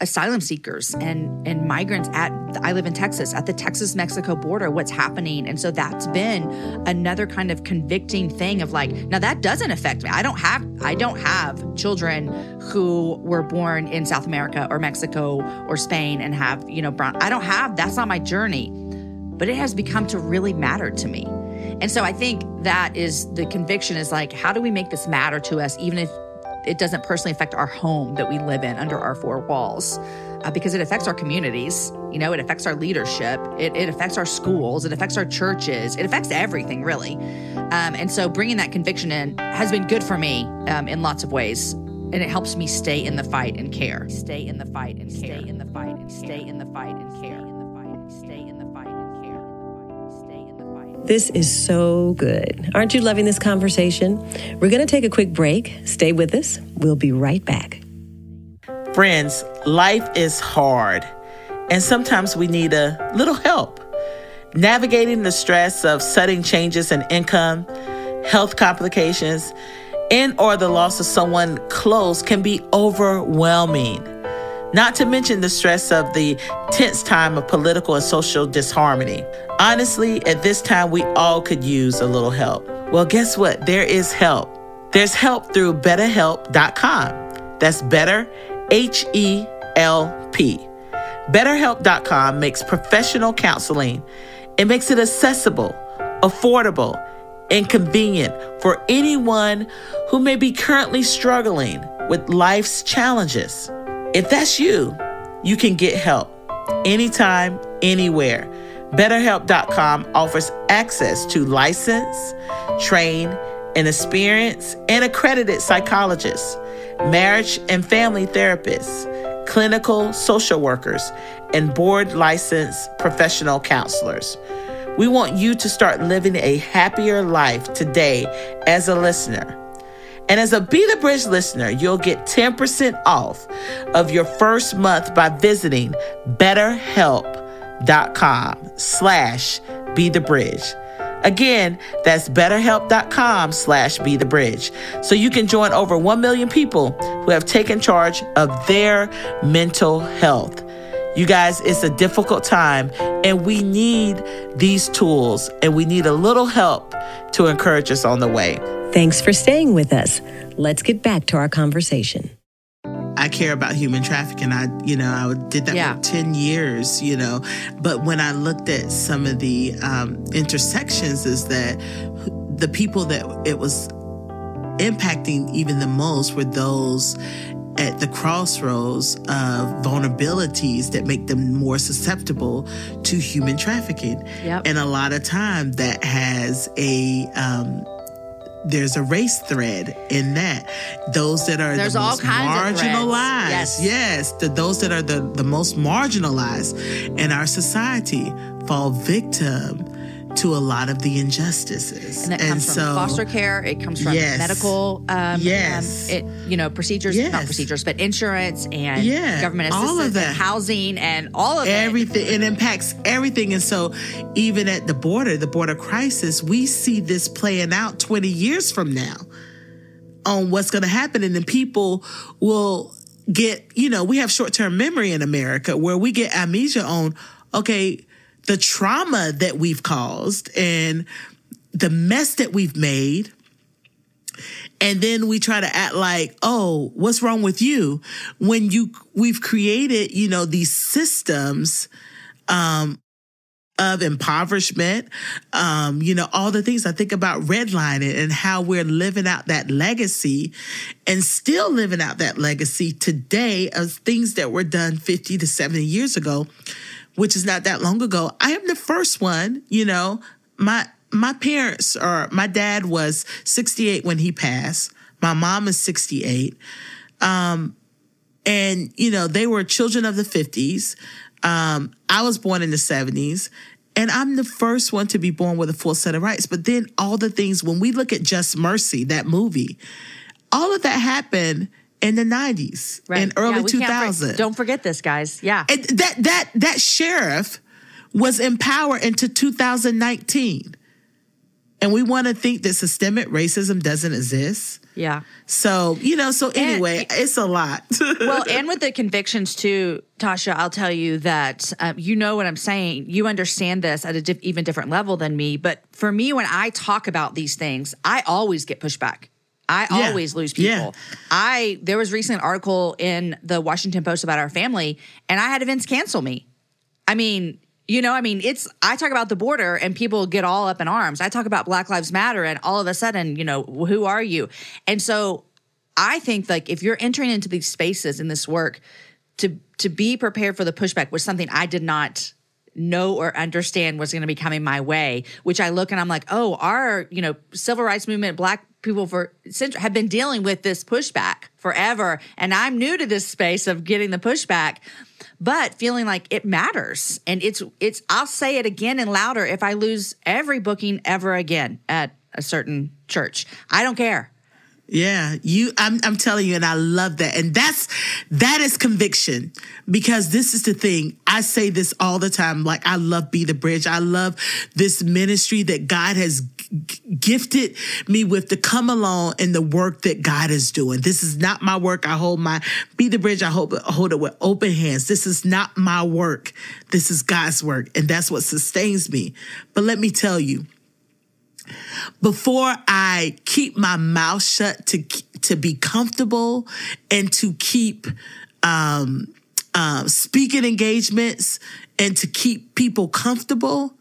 asylum seekers and and migrants at I live in Texas at the Texas Mexico border what's happening. And so that's been another kind of convicting thing of like now that doesn't affect me. I don't have I don't have children who were born in South America or Mexico or Spain and have you know brown I don't have that's not my journey. But it has become to really matter to me. And so I think that is the conviction is like, how do we make this matter to us, even if it doesn't personally affect our home that we live in under our four walls? Uh, because it affects our communities, you know, it affects our leadership, it, it affects our schools, it affects our churches, it affects everything, really. Um, and so bringing that conviction in has been good for me um, in lots of ways. And it helps me stay in the fight and care. Stay in the fight and care. Stay in the fight and stay in the fight and care. This is so good. Aren't you loving this conversation? We're going to take a quick break. Stay with us. We'll be right back. Friends, life is hard, and sometimes we need a little help. Navigating the stress of sudden changes in income, health complications, and or the loss of someone close can be overwhelming. Not to mention the stress of the tense time of political and social disharmony. Honestly, at this time, we all could use a little help. Well, guess what? There is help. There's help through betterhelp.com. That's better, H E L P. BetterHelp.com makes professional counseling. It makes it accessible, affordable, and convenient for anyone who may be currently struggling with life's challenges. If that's you, you can get help anytime, anywhere. BetterHelp.com offers access to licensed, trained, and experienced and accredited psychologists, marriage and family therapists, clinical social workers, and board licensed professional counselors. We want you to start living a happier life today as a listener. And as a Be the Bridge listener, you'll get 10% off of your first month by visiting betterhelp.com slash be the bridge. Again, that's betterhelp.com slash be the bridge. So you can join over 1 million people who have taken charge of their mental health. You guys, it's a difficult time and we need these tools and we need a little help to encourage us on the way. Thanks for staying with us. Let's get back to our conversation. I care about human trafficking. I, you know, I did that Yeah. for 10 years, you know. But when I looked at some of the um, intersections, is that the people that it was impacting even the most were those at the crossroads of vulnerabilities that make them more susceptible to human trafficking. Yep. And a lot of time that has a, um, there's a race thread in that. Those that are There's the all most marginalized. Yes. yes. The, those that are the, the most marginalized in our society fall victim to a lot of the injustices. and that comes from so, foster care. It comes from Yes. medical, um, Yes. um, it you know procedures, Yes. not procedures, but insurance and Yeah, government all assistance and housing and all of it. everything it impacts everything and so even at the border the border crisis we see this playing out 20 years from now on what's going to happen and then people will get you know we have short-term memory in america where we get amnesia on okay the trauma that we've caused and the mess that we've made. And then we try to act like oh what's wrong with you? When you we've created you know these systems um of impoverishment um you know all the things i think about redlining and how we're living out that legacy and still living out that legacy today of things that were done 50 to 70 years ago which is not that long ago i am the first one you know my my parents or my dad was 68 when he passed. My mom is 68 um and you know they were children of the 50s um i was born in the 70s and i'm the first one to be born with a full set of rights. But then all the things when we look at just mercy that movie all of that happened in the 90s Right. and early Yeah, we can't for- 2000 don't forget this, guys. Yeah. and that that that sheriff was in power into 2019 and we want to think that systemic racism doesn't exist yeah. so you know so anyway it's a lot <laughs> well, and with the convictions too, Tasha, I'll tell you that um, you know what I'm saying. You understand this at a diff- even different level than me. But for me, when I talk about these things, I always get pushback. I Yeah. always lose people. Yeah. I there was recently an article in the Washington Post about our family, and I had events cancel me. I mean, you know, I mean, it's I talk about the border and people get all up in arms. I talk about Black Lives Matter and all of a sudden, you know, who are you? And so I think like if you're entering into these spaces in this work to to be prepared for the pushback was something I did not know or understand was going to be coming my way, which I look and I'm like, "Oh, our, you know, civil rights movement, black people for have been dealing with this pushback forever and I'm new to this space of getting the pushback." but feeling like it matters and it's it's I'll say it again and louder if I lose every booking ever again at a certain church. I don't care. Yeah, you I'm I'm telling you and I love that. And that's that is conviction because this is the thing. I say this all the time like I love be the bridge. I love this ministry that God has gifted me with to come along in the work that God is doing. This is not my work. I hold my be the bridge. I hold, hold it with open hands. This is not my work. This is God's work, and that's what sustains me. But let me tell you, before I keep my mouth shut to to be comfortable and to keep um, uh, speaking engagements and to keep people comfortable,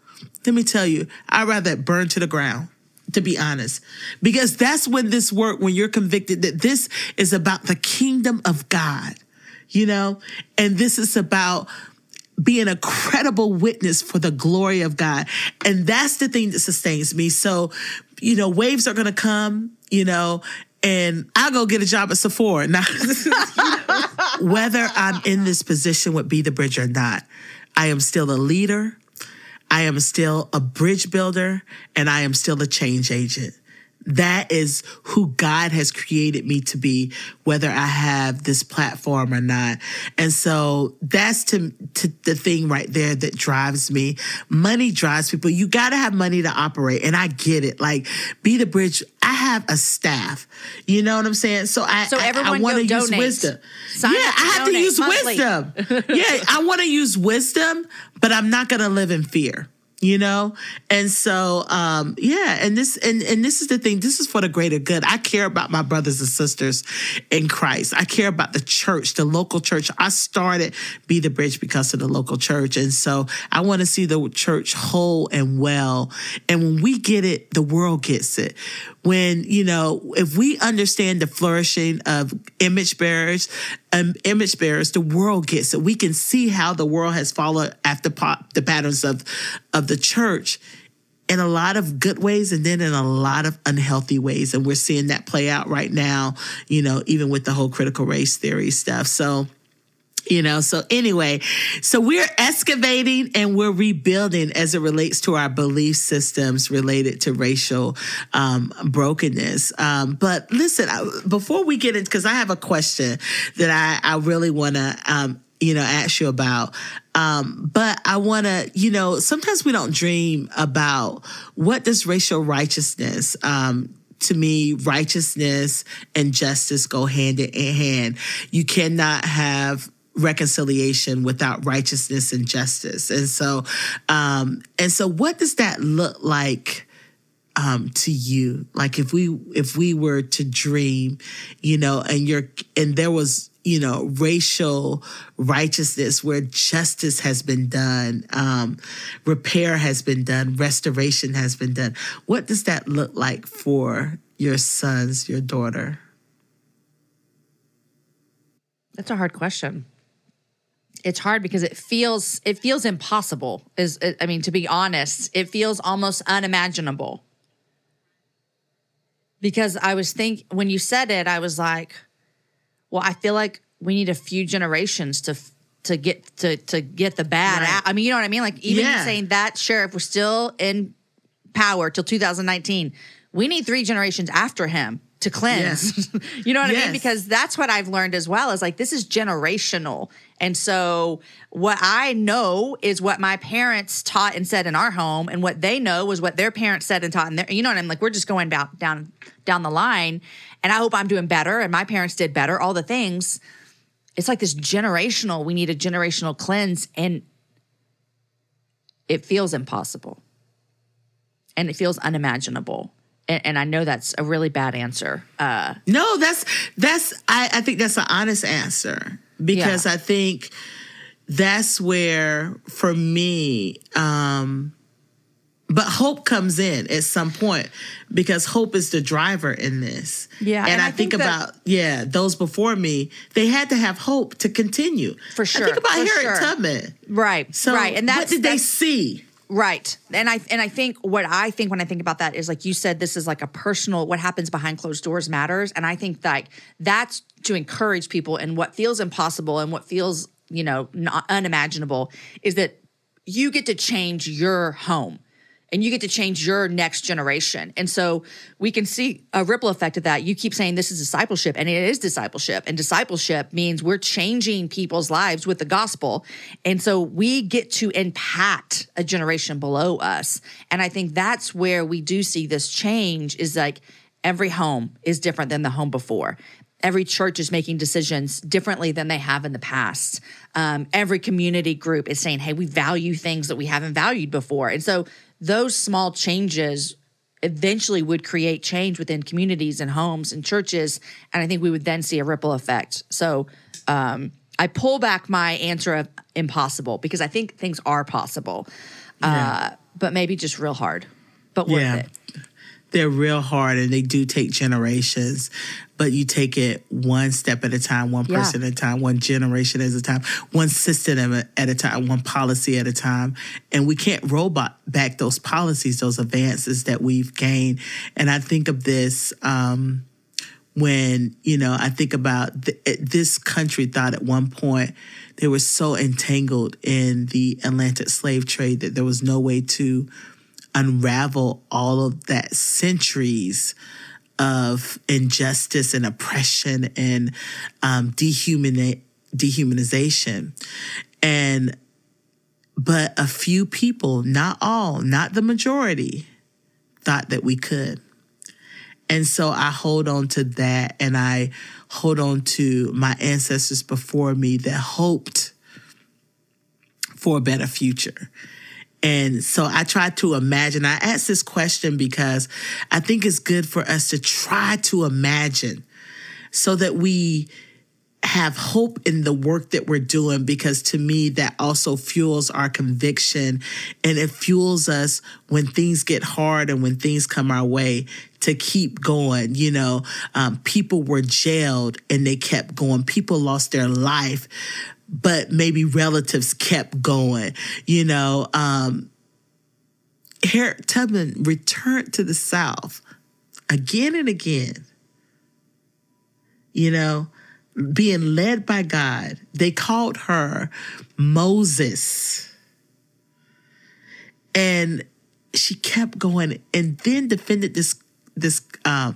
let me tell you, I'd rather burn to the ground. To be honest, because that's when this work, when you're convicted that this is about the kingdom of God, you know, and this is about being a credible witness for the glory of God. And that's the thing that sustains me. So, you know, waves are going to come, you know, and I'll go get a job at Sephora. Now, <laughs> whether I'm in this position with Be the Bridge or not, I am still a leader. I am still a bridge builder and I am still a change agent. That is who God has created me to be, whether I have this platform or not. And so that's to, to the thing right there that drives me. Money drives people. You got to have money to operate. And I get it. Like, be the bridge. I have a staff. You know what I'm saying? So I, So I- everyone I, want to use wisdom. Sign yeah, I have to use monthly. wisdom. yeah, I want to use wisdom, but I'm not going to live in fear you know? And so um yeah and this and and this is the thing this is for the greater good. I care about my brothers and sisters in christ. I care about the church the local church. I started be the bridge because of the local church. And so i want to see the church whole and well. And when we get it the world gets it. When you know if we understand the flourishing of image bearers um, image bearers the world gets it. We can see how the world has followed after pop, the patterns of of the church in a lot of good ways and then in a lot of unhealthy ways. And we're seeing that play out right now you know even with the whole critical race theory stuff. So you know? So anyway so we're excavating and we're rebuilding as it relates to our belief systems related to racial um, brokenness. Um, but listen I, before we get into because i have a question that i, I really want to um, you know ask you about. Um, but i want to you know sometimes we don't dream about what does racial righteousness um, to me, righteousness and justice go hand in hand. You cannot have reconciliation without righteousness and justice. And so, um, and so what does that look like? um, to you like if we if we were to dream you know and you're and there was you know racial righteousness where justice has been done um, repair has been done restoration has been done what does that look like for your sons your daughter That's a hard question. It's hard because it feels it feels impossible. Is I mean, to be honest, it feels almost unimaginable. Because I was think when you said it, I was like, well, I feel like we need a few generations to to get to to get the bad Right. out. I mean, you know what I mean? Like even Yeah. saying that sheriff was still in power till 2019. We need three generations after him to cleanse. <laughs> you know what I mean? Because that's what I've learned as well is like this is generational. And so what I know is what my parents taught and said in our home and what they know was what their parents said and taught in their you know what I'm like we're just going down down down the line and I hope I'm doing better and my parents did better all the things. It's like this generational we need a generational cleanse and it feels impossible. And it feels unimaginable. And, and I know that's a really bad answer. Uh No, that's that's I, I think that's an honest answer because Yeah. I think that's where for me um but hope comes in at some point because hope is the driver in this. Yeah, And, and I, I think, think that- about, yeah, those before me, they had to have hope to continue. For I sure, think about for Harriet sure. Tubman. right. So right. And that's what did they see? Right. And I and I think what I think when I think about that is like you said this is like a personal what happens behind closed doors matters and I think like that's to encourage people and what feels impossible and what feels, you know, not unimaginable is that you get to change your home. And you get to change your next generation. And so we can see a ripple effect of that. You keep saying this is discipleship, and it is discipleship. And discipleship means we're changing people's lives with the gospel. And so we get to impact a generation below us. And I think that's where we do see this change is like every home is different than the home before every church is making decisions differently than they have in the past. Um, every community group is saying, hey, we value things that we haven't valued before. And so those small changes eventually would create change within communities and homes and churches. And I think we would then see a ripple effect. So um, I pull back my answer of impossible because I think things are possible, yeah. uh, but maybe just real hard, but worth yeah. it they're real hard and they do take generations but you take it one step at a time one person yeah. at a time one generation at a time one system at a time one policy at a time and we can't robot back those policies those advances that we've gained and i think of this um, when you know i think about the, this country thought at one point they were so entangled in the atlantic slave trade that there was no way to unravel all of that centuries of injustice and oppression and um, dehumani- dehumanization. And, but a few people, not all, not the majority, thought that we could. And so I hold on to that and I hold on to my ancestors before me that hoped for a better future. And so I try to imagine. I ask this question because I think it's good for us to try to imagine so that we have hope in the work that we're doing because to me that also fuels our conviction and it fuels us when things get hard and when things come our way to keep going you know um, people were jailed and they kept going people lost their life but maybe relatives kept going. You know, um, Harriet Tubman returned to the South again and again. You know, being led by God. They called her Moses. And she kept going and then defended this this uh,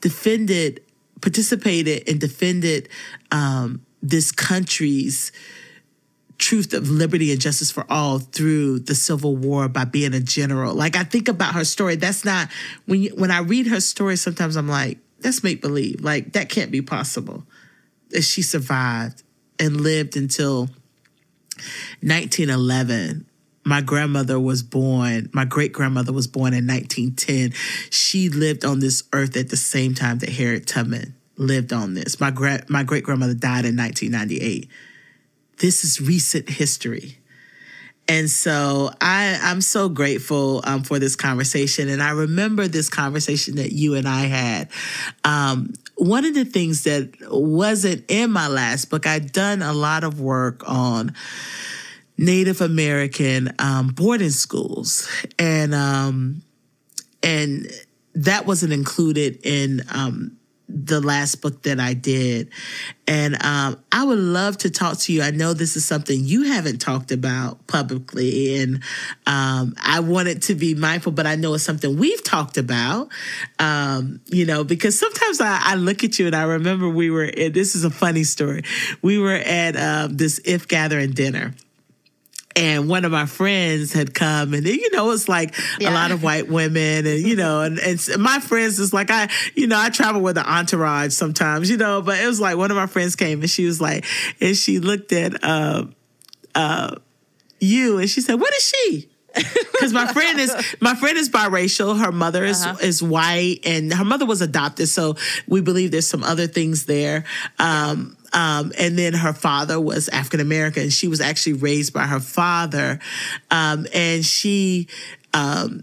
defended participated and defended um, this country's truth of liberty and justice for all through the Civil War by being a general. Like I think about her story. That's not when you, when I read her story. Sometimes I'm like, that's make believe. Like that can't be possible. That she survived and lived until 1911. My grandmother was born, my great grandmother was born in 1910. She lived on this earth at the same time that Harriet Tubman lived on this. My gra- my great grandmother died in 1998. This is recent history. And so I, I'm so grateful um, for this conversation. And I remember this conversation that you and I had. Um, one of the things that wasn't in my last book, I'd done a lot of work on Native American um, boarding schools. And, um, and that wasn't included in um, the last book that I did. And um, I would love to talk to you. I know this is something you haven't talked about publicly, and um, I wanted to be mindful, but I know it's something we've talked about, um, you know, because sometimes I, I, look at you and I remember we were, this is a funny story. We were at uh, this If Gathering dinner and one of my friends had come and you know it's like yeah. a lot of white women and you know and, and my friends is like i you know i travel with an entourage sometimes you know but it was like one of my friends came and she was like and she looked at uh uh you and she said what is she <laughs> because my friend is my friend is biracial. Her mother is uh-huh. is white, and her mother was adopted. So we believe there's some other things there. Um, um, and then her father was African American. And she was actually raised by her father. Um, and she, um,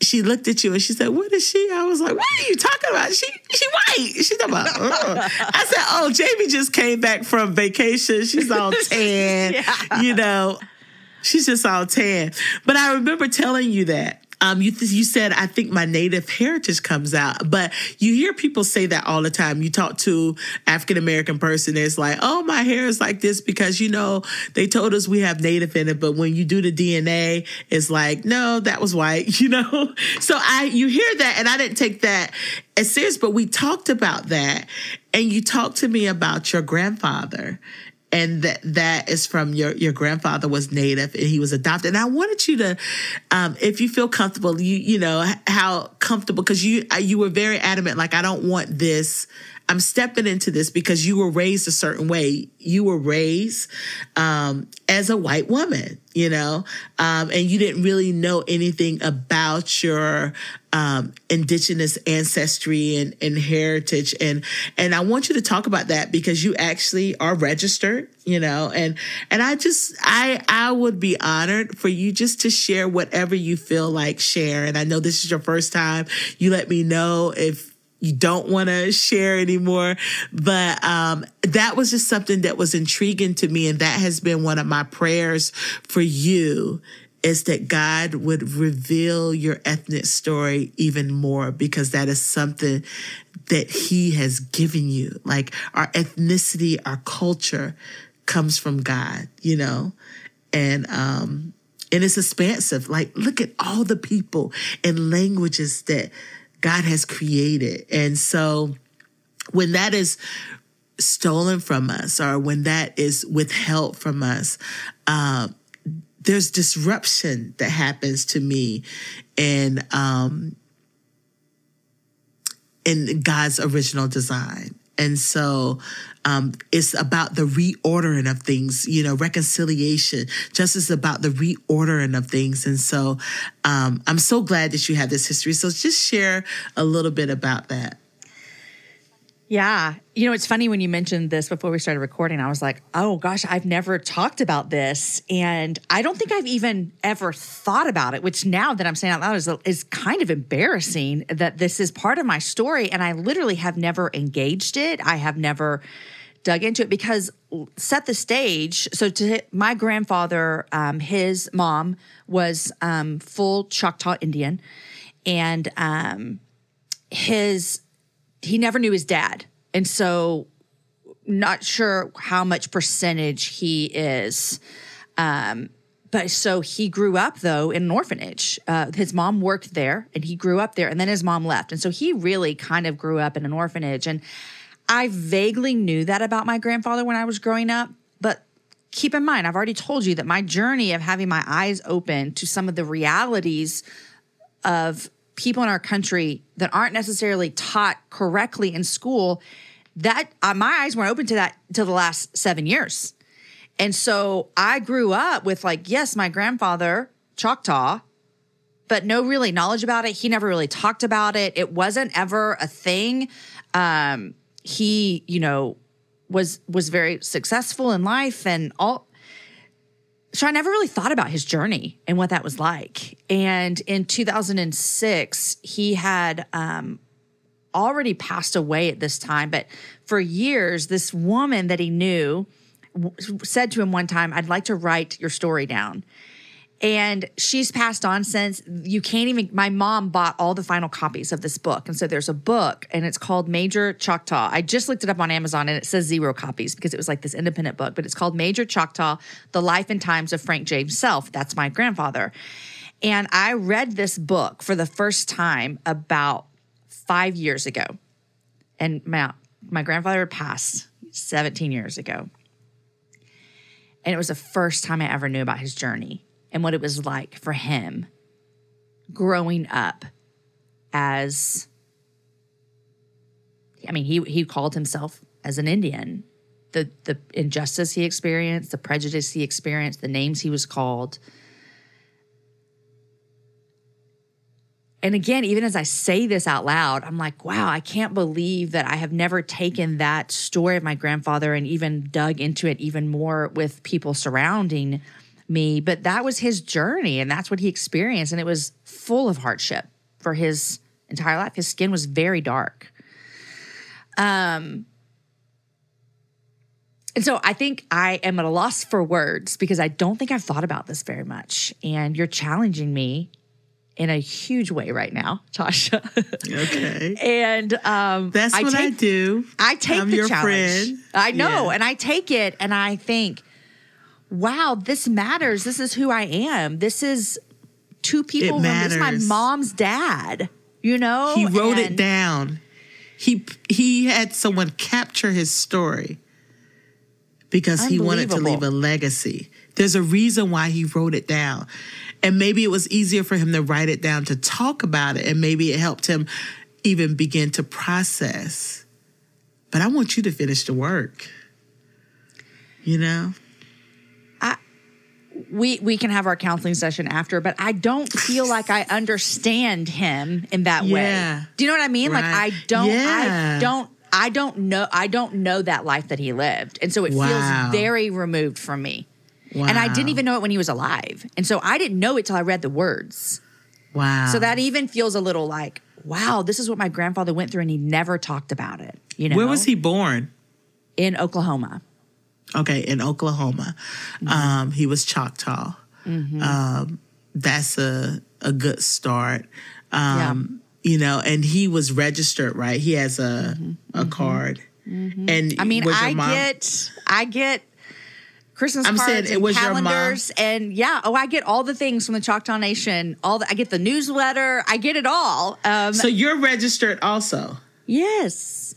she looked at you and she said, "What is she?" I was like, "What are you talking about? She she white." She talking about. Uh. I said, "Oh, Jamie just came back from vacation. She's all <laughs> tan, yeah. you know." She's just all tan. But I remember telling you that. Um, you you said I think my native heritage comes out, but you hear people say that all the time. You talk to African American person, it's like, oh, my hair is like this because you know they told us we have native in it, but when you do the DNA, it's like, no, that was white, <laughs> you know. So I you hear that, and I didn't take that as serious, but we talked about that, and you talked to me about your grandfather and that that is from your your grandfather was native and he was adopted. And i wanted you to um, if you feel comfortable you you know how comfortable because you uh, you were very adamant like i don't want this I'm stepping into this because you were raised a certain way. You were raised um, as a white woman, you know, um, and you didn't really know anything about your um, indigenous ancestry and, and heritage. And and I want you to talk about that because you actually are registered, you know, and and I just I I would be honored for you just to share whatever you feel like share. And I know this is your first time. You let me know if you don't want to share anymore. But um, that was just something that was intriguing to me. And that has been one of my prayers for you is that God would reveal your ethnic story even more because that is something that He has given you. Like our ethnicity, our culture comes from God, you know? And, um, and it's expansive. Like, look at all the people and languages that God has created. And so when that is stolen from us or when that is withheld from us, uh, there's disruption that happens to me in um, in God's original design. And so um, it's about the reordering of things, you know, reconciliation, justice about the reordering of things. And so um, I'm so glad that you have this history. So just share a little bit about that. Yeah. You know, it's funny when you mentioned this before we started recording, I was like, oh gosh, I've never talked about this. And I don't think I've even ever thought about it, which now that I'm saying out loud is, is kind of embarrassing that this is part of my story. And I literally have never engaged it. I have never dug into it because set the stage. So to my grandfather, um, his mom was um, full Choctaw Indian. And um, his he never knew his dad. And so not sure how much percentage he is. Um, but so he grew up though in an orphanage. Uh, his mom worked there and he grew up there and then his mom left. And so he really kind of grew up in an orphanage. And I vaguely knew that about my grandfather when I was growing up. But keep in mind, I've already told you that my journey of having my eyes open to some of the realities of people in our country that aren't necessarily taught correctly in school that uh, my eyes weren't open to that until the last seven years. And so i grew up with like yes my grandfather choctaw but no really knowledge about it. He never really talked about it. It wasn't ever a thing. Um, he you know was was very successful in life and all so I never really thought about his journey and what that was like. And in 2006, he had um, already passed away at this time, but for years, this woman that he knew w- said to him one time, I'd like to write your story down and she's passed on since. You can't even my mom bought all the final copies of this book. And so there's a book and it's called major choctaw. I just looked it up on amazon and it says zero copies because it was like this independent book but it's called major choctaw the life and times of frank james self. That's my grandfather. And i read this book for the first time about five years ago. And my, my grandfather passed 17 years ago. And it was the first time i ever knew about his journey and what it was like for him growing up as I mean, he he called himself as an Indian. The the injustice he experienced, the prejudice he experienced, the names he was called. And again, even as I say this out loud, I'm like, wow, I can't believe that I have never taken that story of my grandfather and even dug into it even more with people surrounding me, but that was his journey and that's what he experienced. And it was full of hardship for his entire life. His skin was very dark. Um, and so I think I am at a loss for words because I don't think I've thought about this very much. And you're challenging me in a huge way right now, Tasha. <laughs> Okay. and um, That's what I do. I take I'm the your challenge. friend. I know, Yeah. and I take it, and I think, wow, this matters. This is who I am. This is two people. This is my mom's dad. You know, He wrote it down. He he had someone capture his story because he wanted to leave a legacy. There's a reason why he wrote it down. And maybe it was easier for him to write it down to talk about it and maybe it helped him even begin to process. But I want you to finish the work. You know? We we can have our counseling session after, but I don't feel like I understand him in that Yeah. way. Do you know what I mean? Like I don't Yeah. I don't I don't know I don't know that life that he lived. And so it Wow. feels very removed from me. And I didn't even know it when he was alive. And so I didn't know it till I read the words. Wow. So that even feels a little like, wow, this is what my grandfather went through and he never talked about it. You know? Where was he born? In Oklahoma. Okay, in Oklahoma. Mm-hmm. Um, he was Choctaw. Um, that's a a good start. Um, You know, and he was registered, right? He has a a card. And Mm-hmm. I mean, I mom- get, I get Christmas I'm cards saying it and was your mom. calendars, and yeah, oh, I get all the things from the Choctaw Nation. All the, I get the newsletter. I get it all. Um, So you're registered also. yes,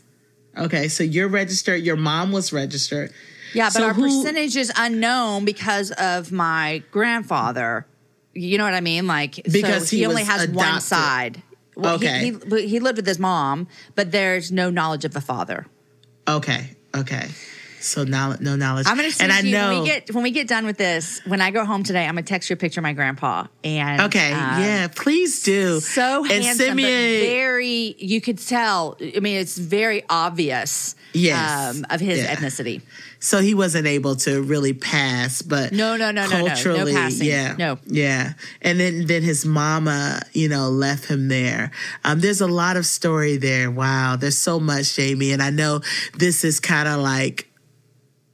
Okay, so you're registered. Your mom was registered. yeah, but So our who- percentage is unknown because of my grandfather. You know what I mean? Like Because so he, he only has one side. Well, Okay. he, but he lived with his mom, but there's no knowledge of the father. Okay, okay. So now, no knowledge. I'm gonna and I you know. when we get when we get done with this. When I go home today, I'm gonna text you a picture of my grandpa. And okay, um, yeah, please do. so and handsome, send me a- very. You could tell. I mean, it's very obvious. Yes, um, of his yeah. ethnicity. So he wasn't able to really pass, but No, no, no, no, no. No culturally, passing. yeah, No. yeah. And then then his mama, you know, left him there. Um, there's a lot of story there. Wow, there's so much, Jamie, and I know this is kind of like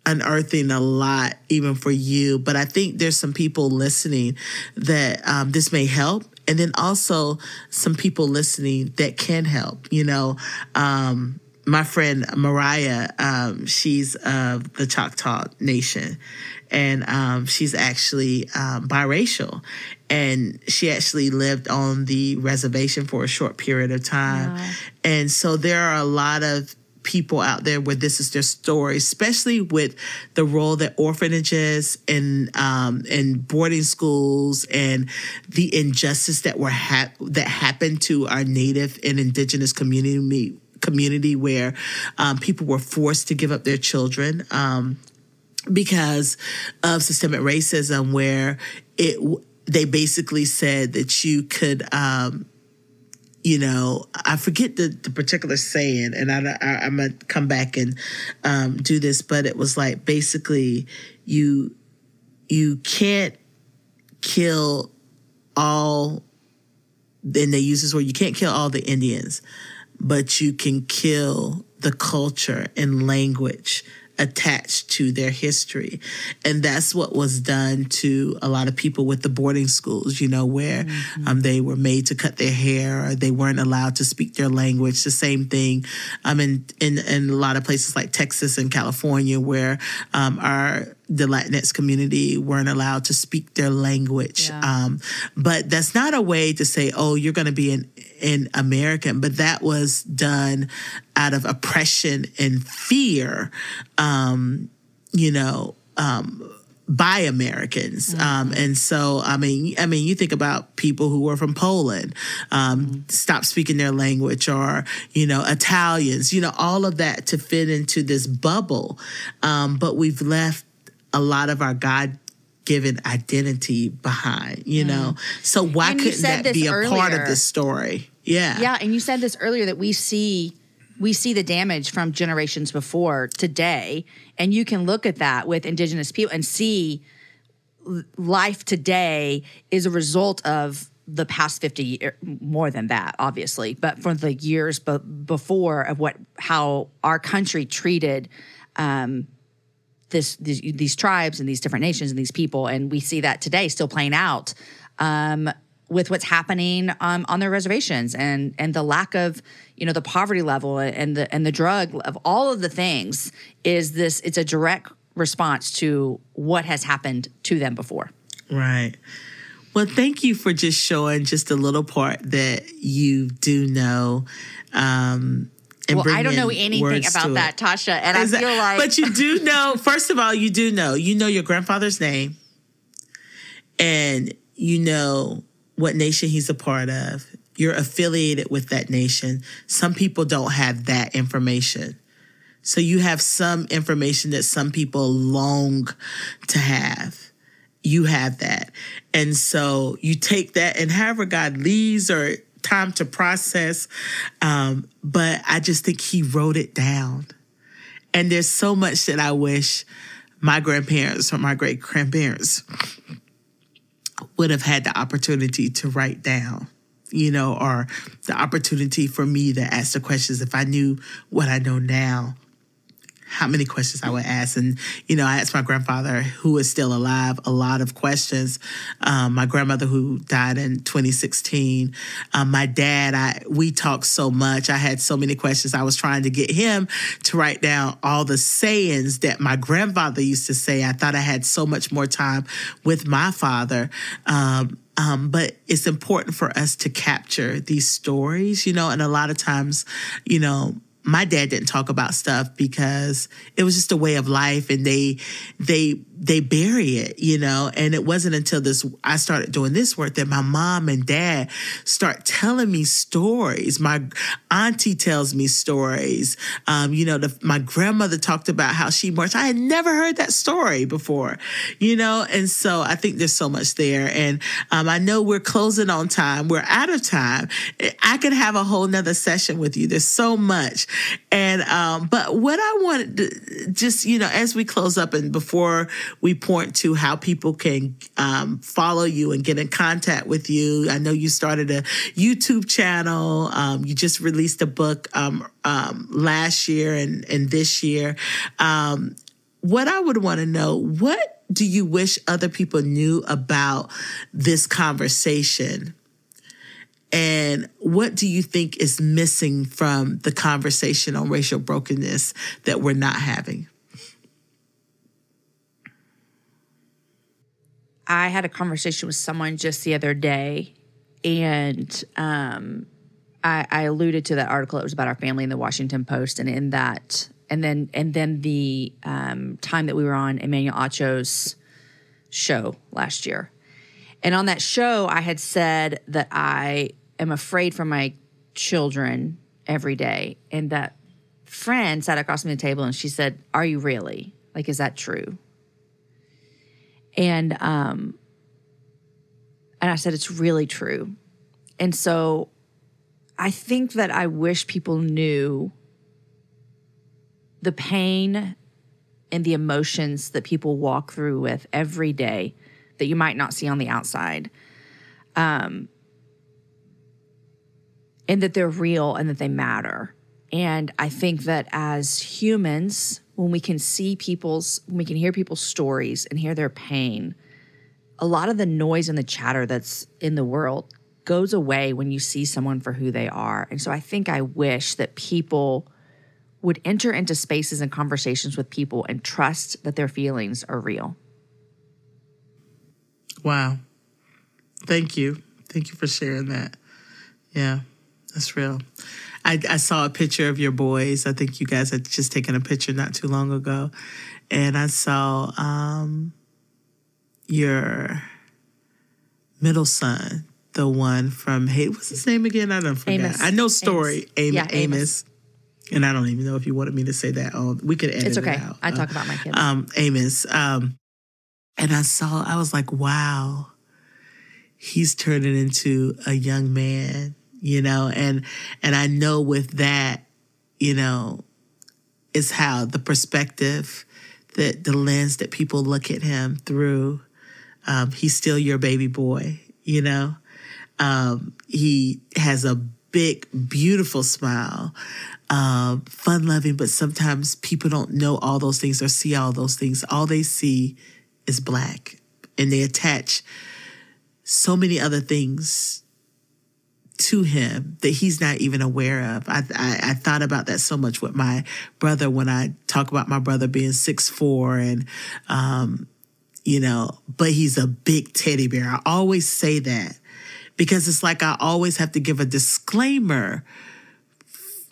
unearthing a lot even for you but i think there's some people listening that um, this may help and then also some people listening that can help you know? Um, my friend mariah um, she's of the choctaw nation and um, she's actually um, biracial and she actually lived on the reservation for a short period of time. And so there are a lot of people out there where this is their story, especially with the role that orphanages and um, and boarding schools and the injustice that were hap- that happened to our Native and Indigenous community community where um, people were forced to give up their children. Um, because of systemic racism, where it they basically said that you could um, you know, I forget the, the particular saying, and I, I, I'm gonna come back and um, do this, but it was like basically you you can't kill all. Then they use this word: you can't kill all the Indians, but you can kill the culture and language attached to their history. And that's what was done to a lot of people with the boarding schools, you know, where um, they were made to cut their hair or they weren't allowed to speak their language. The same thing um, in, in, in a lot of places like Texas and California, where um, our the Latinx community weren't allowed to speak their language. Yeah. Um, but that's not a way to say, oh, you're going to be an, an American. But that was done out of oppression and fear, um, you know, um, by Americans. Um, and so, I mean, I mean, you think about people who were from Poland, um, stop speaking their language, or you know, Italians, you know, all of that to fit into this bubble. Um, but we've left a lot of our God given identity behind, you know. So why And couldn't that be a this part of earlier. this story? Yeah. Yeah, and you said this earlier that we see we see the damage from generations before today, and you can look at that with indigenous people and see life today is a result of the past 50 years more than that obviously but for the years be- before of what how our country treated um, this these, these tribes and these different nations and these people and we see that today still playing out um, with what's happening um, on their reservations and and the lack of you know the poverty level and the and the drug of all of the things is this it's a direct response to what has happened to them before Right. Well, thank you for just showing just a little part that you do know. Um, and well i don't know anything about that tasha and Is i feel like but you do know. <laughs> First of all, you do know. You know your grandfather's name, and you know what nation he's a part of. You're affiliated with that nation. Some people don't have that information. So you have some information that some people long to have. You have that. And so you take that, and however God leads or time to process. Um, but I just think He wrote it down. And there's so much that I wish my grandparents or my great grandparents would have had the opportunity to write down, you know, or the opportunity for me to ask the questions if I knew what I know now. How many questions I would ask, and you know, I asked my grandfather, who is still alive, a lot of questions. Um, my grandmother, who died in 2016, um, my dad, I we talked so much. I had so many questions. I was trying to get him to write down all the sayings that my grandfather used to say. I thought I had so much more time with my father. Um, um, but it's important for us to capture these stories, you know, and a lot of times, you know, my dad didn't talk about stuff because it was just a way of life and they they they bury it you know? And it wasn't until this i started doing this work that my mom and dad start telling me stories. My auntie tells me stories. Um, you know the, my grandmother talked about how she marched. I had never heard that story before you know? And so i think there's so much there. And um, i know we're closing on time. We're out of time. I could have a whole nother session with you. There's so much and um, but what I wanted to just you know as we close up and before we point to how people can um, follow you and get in contact with you, I know you started a YouTube channel. Um, you just released a book um, um, last year and and this year. Um, what I would want to know what do you wish other people knew about this conversation? And what do you think is missing from the conversation on racial brokenness that we're not having? I had a conversation with someone just the other day, and um, I, I alluded to that article. It was about our family in the Washington Post, and in that, and then and then the um, time that we were on Emmanuel Acho's show last year, and on that show, I had said that I am afraid for my children every day, and that friend sat across from the table and she said, "Are you really? Like, is that true?" And um and I said it's really true. And so I think that I wish people knew the pain and the emotions that people walk through with every day that you might not see on the outside. Um and that they're real and that they matter. And I think that as humans, when we can see people's, when we can hear people's stories and hear their pain, a lot of the noise and the chatter that's in the world goes away when you see someone for who they are. And so I think I wish that people would enter into spaces and conversations with people and trust that their feelings are real. Wow. Thank you. Thank you for sharing that. Yeah, that's real. I, I saw a picture of your boys. I think you guys had just taken a picture not too long ago. And I saw um, your middle son, the one from, hey, what's his name again? I don't forget. Amos. I know story. Amos. Amos. Yeah, Amos. Amos. And I don't even know if you wanted me to say that. Oh, we could edit It's okay. it. I Uh, talk about my kids. um, Amos. Um, and I saw, I was like, wow, he's turning into a young man, you know, and and I know with that, you know, is how the perspective, that the lens that people look at him through. Um, he's still your baby boy, you know. Um, he has a big, beautiful smile, um, fun loving, but sometimes people don't know all those things or see all those things. All they see is black, and they attach so many other things to him that he's not even aware of. I, I, I thought about that so much with my brother when I talk about my brother being six four and um, you know, but he's a big teddy bear. I always say that because it's like I always have to give a disclaimer f-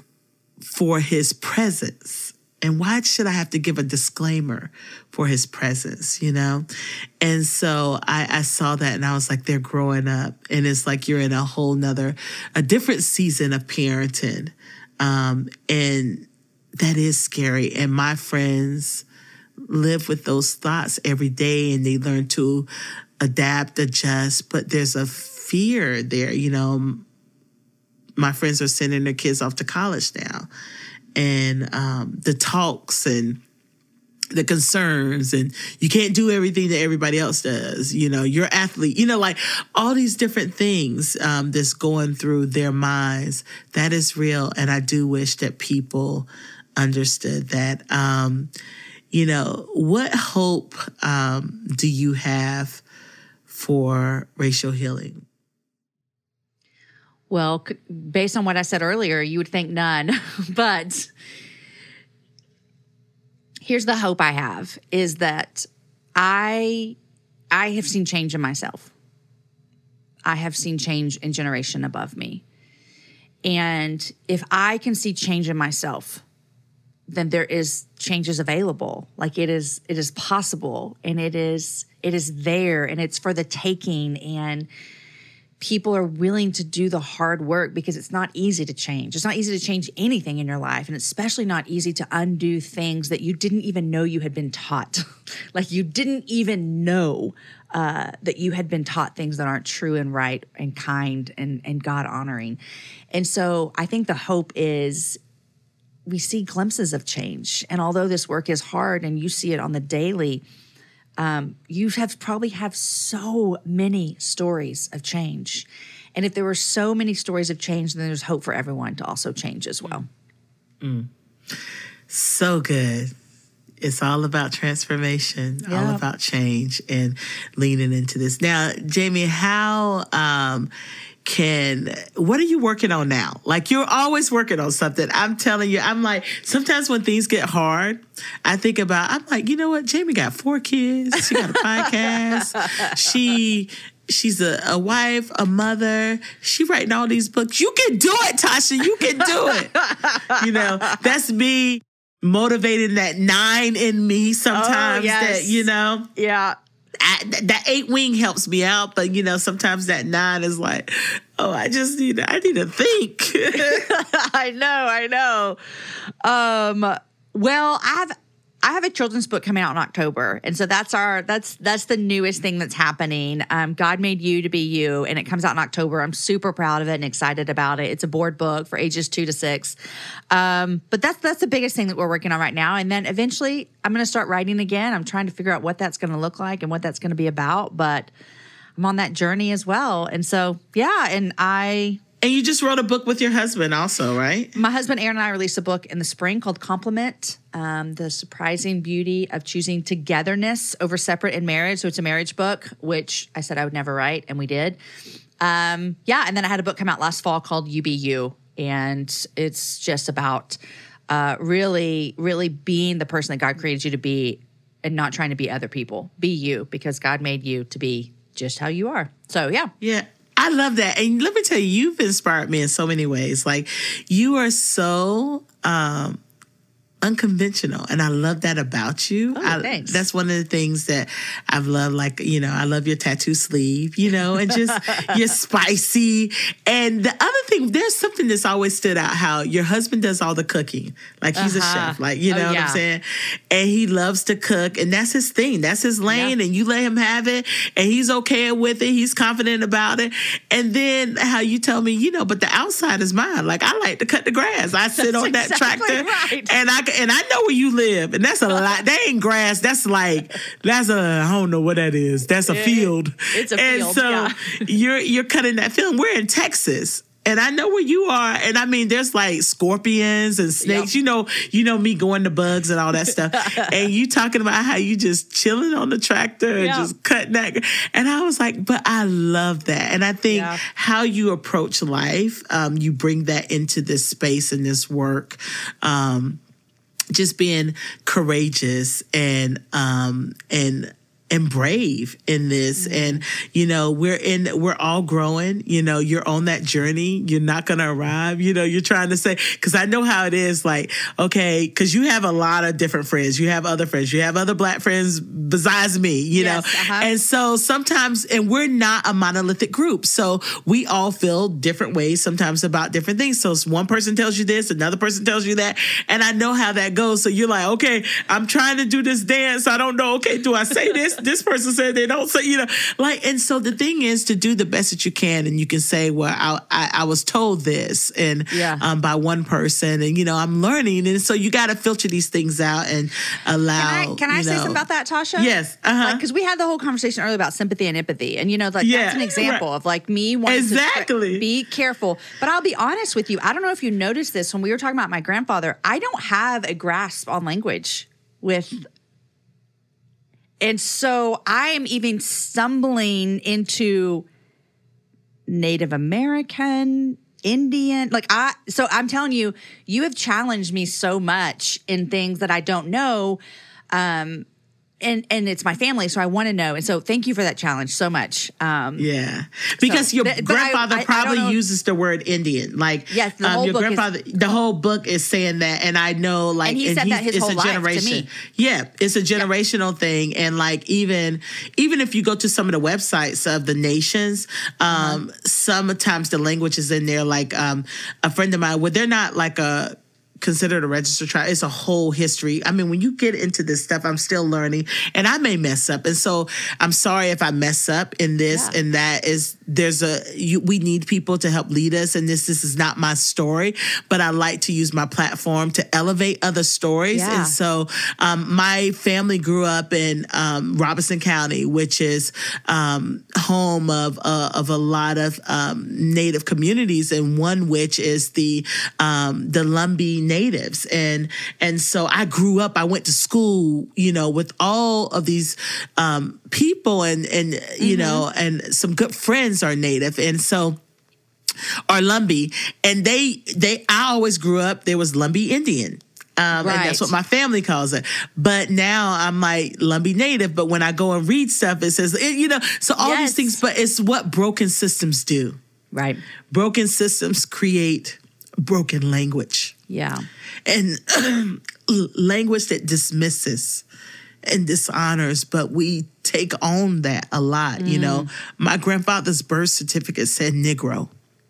for his presence. And why should I have to give a disclaimer for his presence, you know? And so I, I saw that and I was like, they're growing up. And it's like you're in a whole nother, a different season of parenting. Um, and that is scary. And my friends live with those thoughts every day and they learn to adapt, adjust, but there's a fear there, you know. My friends are sending their kids off to college now and um, the talks and the concerns and you can't do everything that everybody else does you know you're athlete you know like all these different things um, that's going through their minds that is real. And i do wish that people understood that um, you know what hope um, do you have for racial healing Well, based on what I said earlier, you would think none. <laughs> but here's the hope I have is that I I have seen change in myself. I have seen change in generation above me. And if I can see change in myself, then there is changes available. Like it is it is possible and it is it is there and it's for the taking and people are willing to do the hard work because it's not easy to change. It's not easy to change anything in your life, and especially not easy to undo things that you didn't even know you had been taught. <laughs> like you didn't even know uh, that you had been taught things that aren't true and right and kind and, and God honoring. And so I think the hope is we see glimpses of change. And although this work is hard and you see it on the daily, um, you have probably have so many stories of change. And if there were so many stories of change, then there's hope for everyone to also change as well. So good. It's all about transformation, all about change and leaning into this. Now, Jamie, how um can what are you working on now? Like you're always working on something. I'm telling you, I'm like sometimes when things get hard, I think about I'm like, you know what? Jamie got four kids. She got a podcast. <laughs> She she's a, a wife, a mother. She writing all these books. You can do it, Tasha. You can do it. you know, that's me motivating that nine in me oh, sometimes yes. that, you know, Yeah. I, that eight wing helps me out, but you know, sometimes that nine is like, oh, I just need, I need to think. <laughs> I know, I know. Um, well, I have I have a children's book coming out in October, and so that's our that's that's the newest thing that's happening. Um, God made you to be you, and it comes out in October. I'm super proud of it and excited about it. It's a board book for ages two to six. Um, but that's that's the biggest thing that we're working on right now. And then eventually, I'm going to start writing again. I'm trying to figure out what that's going to look like and what that's going to be about. But I'm on that journey as well, and so yeah, and I and you just wrote a book with your husband, also, right? my husband Aaron and I released a book in the spring called Complement um, The Surprising Beauty of Choosing Togetherness Over Separate in Marriage. So it's a marriage book, which I said I would never write, and we did. Um, yeah, and then I had a book come out last fall called UBU, and it's just about uh, really, really being the person that God created you to be and not trying to be other people. Be you because God made you to be just how you are. So, yeah. Yeah. I love that. And let me tell you, you've inspired me in so many ways. Like you are so um unconventional and I love that about you. Oh, I, thanks. That's one of the things that I've loved like, you know, I love your tattoo sleeve, you know, and just <laughs> you're spicy. And the other thing, there's something that's always stood out how your husband does all the cooking. Like he's Uh-huh. a chef, like you Oh, know what. I'm saying? And he loves to cook and that's his thing. That's his lane Yeah. and you let him have it and he's okay with it. He's confident about it. And then how you tell me, you know, but the outside is mine. Like I like to cut the grass. I <laughs> sit That's on that exactly tractor right. and I and I know where you live, and that's a <laughs> lot. That ain't grass. That's like that's a I don't know what that is. That's a field. it's a and field, so yeah. <laughs> <laughs> you're you're cutting that field. We're in Texas. and I know where you are. And I mean, there's like scorpions and snakes. Yep. You know, you know me going to bugs and all that stuff. and you talking about how you just chilling on the tractor and just cutting that. And I was like, but I love that. And I think Yeah. how you approach life, um, you bring that into this space and this work. Um, just being courageous and um and and brave in this. And you know we're in we're all growing. You know you're on that journey. You're not going to arrive. You know you're trying to say cuz I know how it is like okay cuz you have a lot of different friends. You have other friends. You have other black friends besides me you Yes, know uh-huh. and so sometimes and we're not a monolithic group. So we all feel different ways sometimes about different things. So one person tells you this another person tells you that and i know how that goes. So you're like okay i'm trying to do this dance. I don't know. Okay do i say this this person said they don't say you know like and so the thing is to do the best that you can and you can say well i i, I was told this and Yeah. um, by one person and you know i'm learning and so you got to filter these things out and allow Can I, can I say know- something about that, Tasha? Yes, uh-huh. Because we had the whole conversation earlier about sympathy and empathy, and you know, like Yeah, that's an example right. of like me wanting Exactly. to be careful. But I'll be honest with you, I don't know if you noticed this when we were talking about my grandfather. I don't have a grasp on language with. And so I am even stumbling into Native American, Indian. Like I so I'm telling you, you have challenged me so much in things that I don't know. Um and and it's my family, so I want to know. And so thank you for that challenge so much. Um Yeah, because So, your th- grandfather I- I probably know- uses the word Indian. Like, um, Yes, the whole your book is- the whole book is saying that, and I know, like, And he said that his it's whole a generation. me. Yeah, it's a generational thing, and like even even if you go to some of the websites of the nations, um, Uh-huh. sometimes the language is in there. Like um, a friend of mine, well, they're not like a considered a registered tribe. It's a whole history. I mean, when you get into this stuff, I'm still learning and I may mess up. And so I'm sorry if I mess up in this Yeah. and that is there's a you, we need people to help lead us and this this is not my story, but I like to use my platform to elevate other stories. Yeah. And so um, my family grew up in um, Robeson County, which is um, home of uh, of a lot of um, Native communities, and one which is the um, the Lumbee natives, and and so I grew up. I went to school, you know, with all of these um, people, and and you know, and some good friends are Native, and so or Lumbee, and they they I always grew up. There was Lumbee Indian. Um, And that's what my family calls it. But now I'm like Lumbee Native. But when I go and read stuff, it says, it- you know, so all Yes. these things, but it's what broken systems do. right. Broken systems create broken language Yeah. and <clears throat> language that dismisses and dishonors, but we take on that a lot. You know, mm. my grandfather's birth certificate said Negro.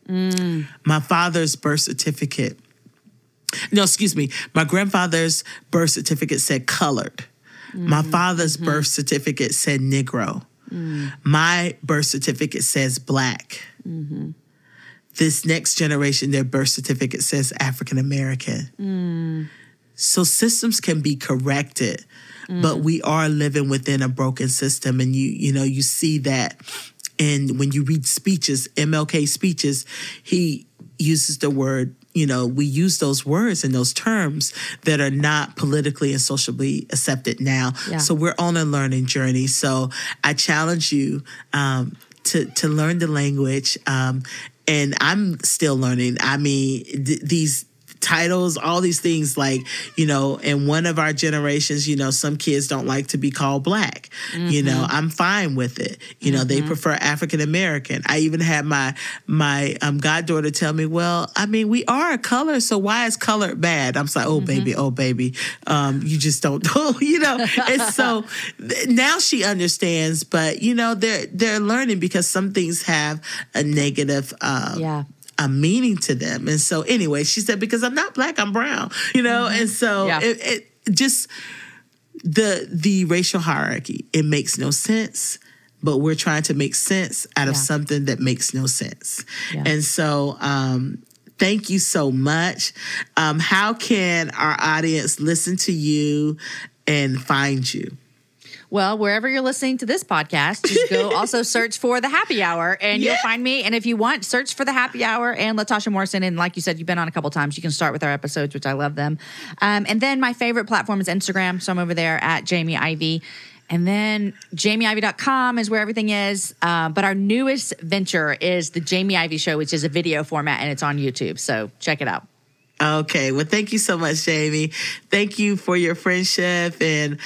Mm. My father's birth certificate, no, excuse me, my grandfather's birth certificate said colored. Mm, my father's mm-hmm. birth certificate said Negro. My birth certificate says black. Mm-hmm. This next generation, their birth certificate says African American. So systems can be corrected, but we are living within a broken system, and you you know you see that. And when you read speeches, MLK speeches, he uses the word. You know, we use those words and those terms that are not politically and socially accepted now. Yeah. So we're on a learning journey. So I challenge you um, to to learn the language. Um, and I'm still learning. I mean, th- these titles, all these things, like you know, in one of our generations, you know, some kids don't like to be called black. You know, I'm fine with it. You know, they prefer African American. I even had my my um, goddaughter tell me, "Well, I mean, we are a color, so why is color bad?" I'm like, "Oh, baby, oh, baby, um, you just don't <laughs> know." you know, and so now she understands. But you know, they're they're learning because some things have a negative. Um, Yeah. A meaning to them. And so anyway, she said, because I'm not black, I'm brown, you know? And so Yeah. it, it just the the racial hierarchy, it makes no sense. But we're trying to make sense out of Yeah. something that makes no sense. Yeah. And so um thank you so much. Um, how can our audience listen to you and find you? Well, wherever you're listening to this podcast, just go <laughs> also search for the happy hour and Yeah. you'll find me. And if you want, search for the happy hour and Latasha Morrison. And like you said, you've been on a couple times. You can start with our episodes, which I love them. Um, and then my favorite platform is Instagram. So I'm over there at Jamie Ivey. And then jamieivey.com is where everything is. Uh, but our newest venture is the Jamie Ivey Show, which is a video format and it's on YouTube. So check it out. Okay. Well, thank you so much, Jamie. Thank you for your friendship and um,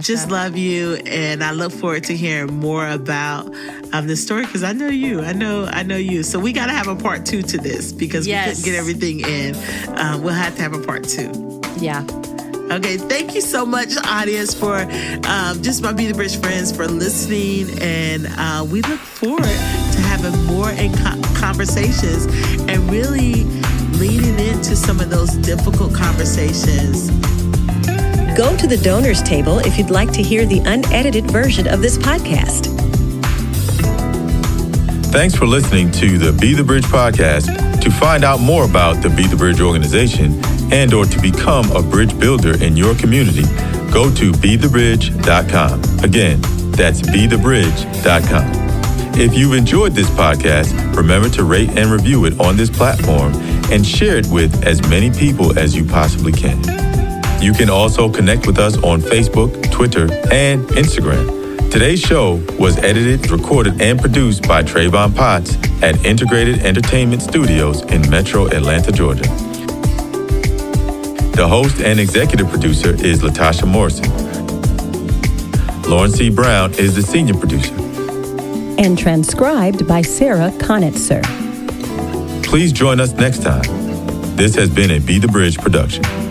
Tasha. just love you. And I look forward to hearing more about um, this story because I know you. I know I know you. So we got to have a part two to this because Yes. we couldn't get everything in. Um, we'll have to have a part two. Yeah. Okay, thank you so much, audience, for um, just my Be the Bridge friends for listening, and uh, we look forward to having more in co- conversations and really leaning into some of those difficult conversations. Go to the donors table if you'd like to hear the unedited version of this podcast. Thanks for listening to the Be the Bridge podcast. To find out more about the Be the Bridge organization and or to become a bridge builder in your community, go to bethebridge.com. Again, that's bethebridge.com. If you've enjoyed this podcast, remember to rate and review it on this platform and share it with as many people as you possibly can. You can also connect with us on Facebook, Twitter, and Instagram. Today's show was edited, recorded, and produced by Travon Potts at Integrated Entertainment Studios in Metro Atlanta, Georgia. The host and executive producer is Latasha Morrison. Lauren C. Brown is the senior producer. And transcribed by Sarah Connatser. Please join us next time. This has been a Be the Bridge production.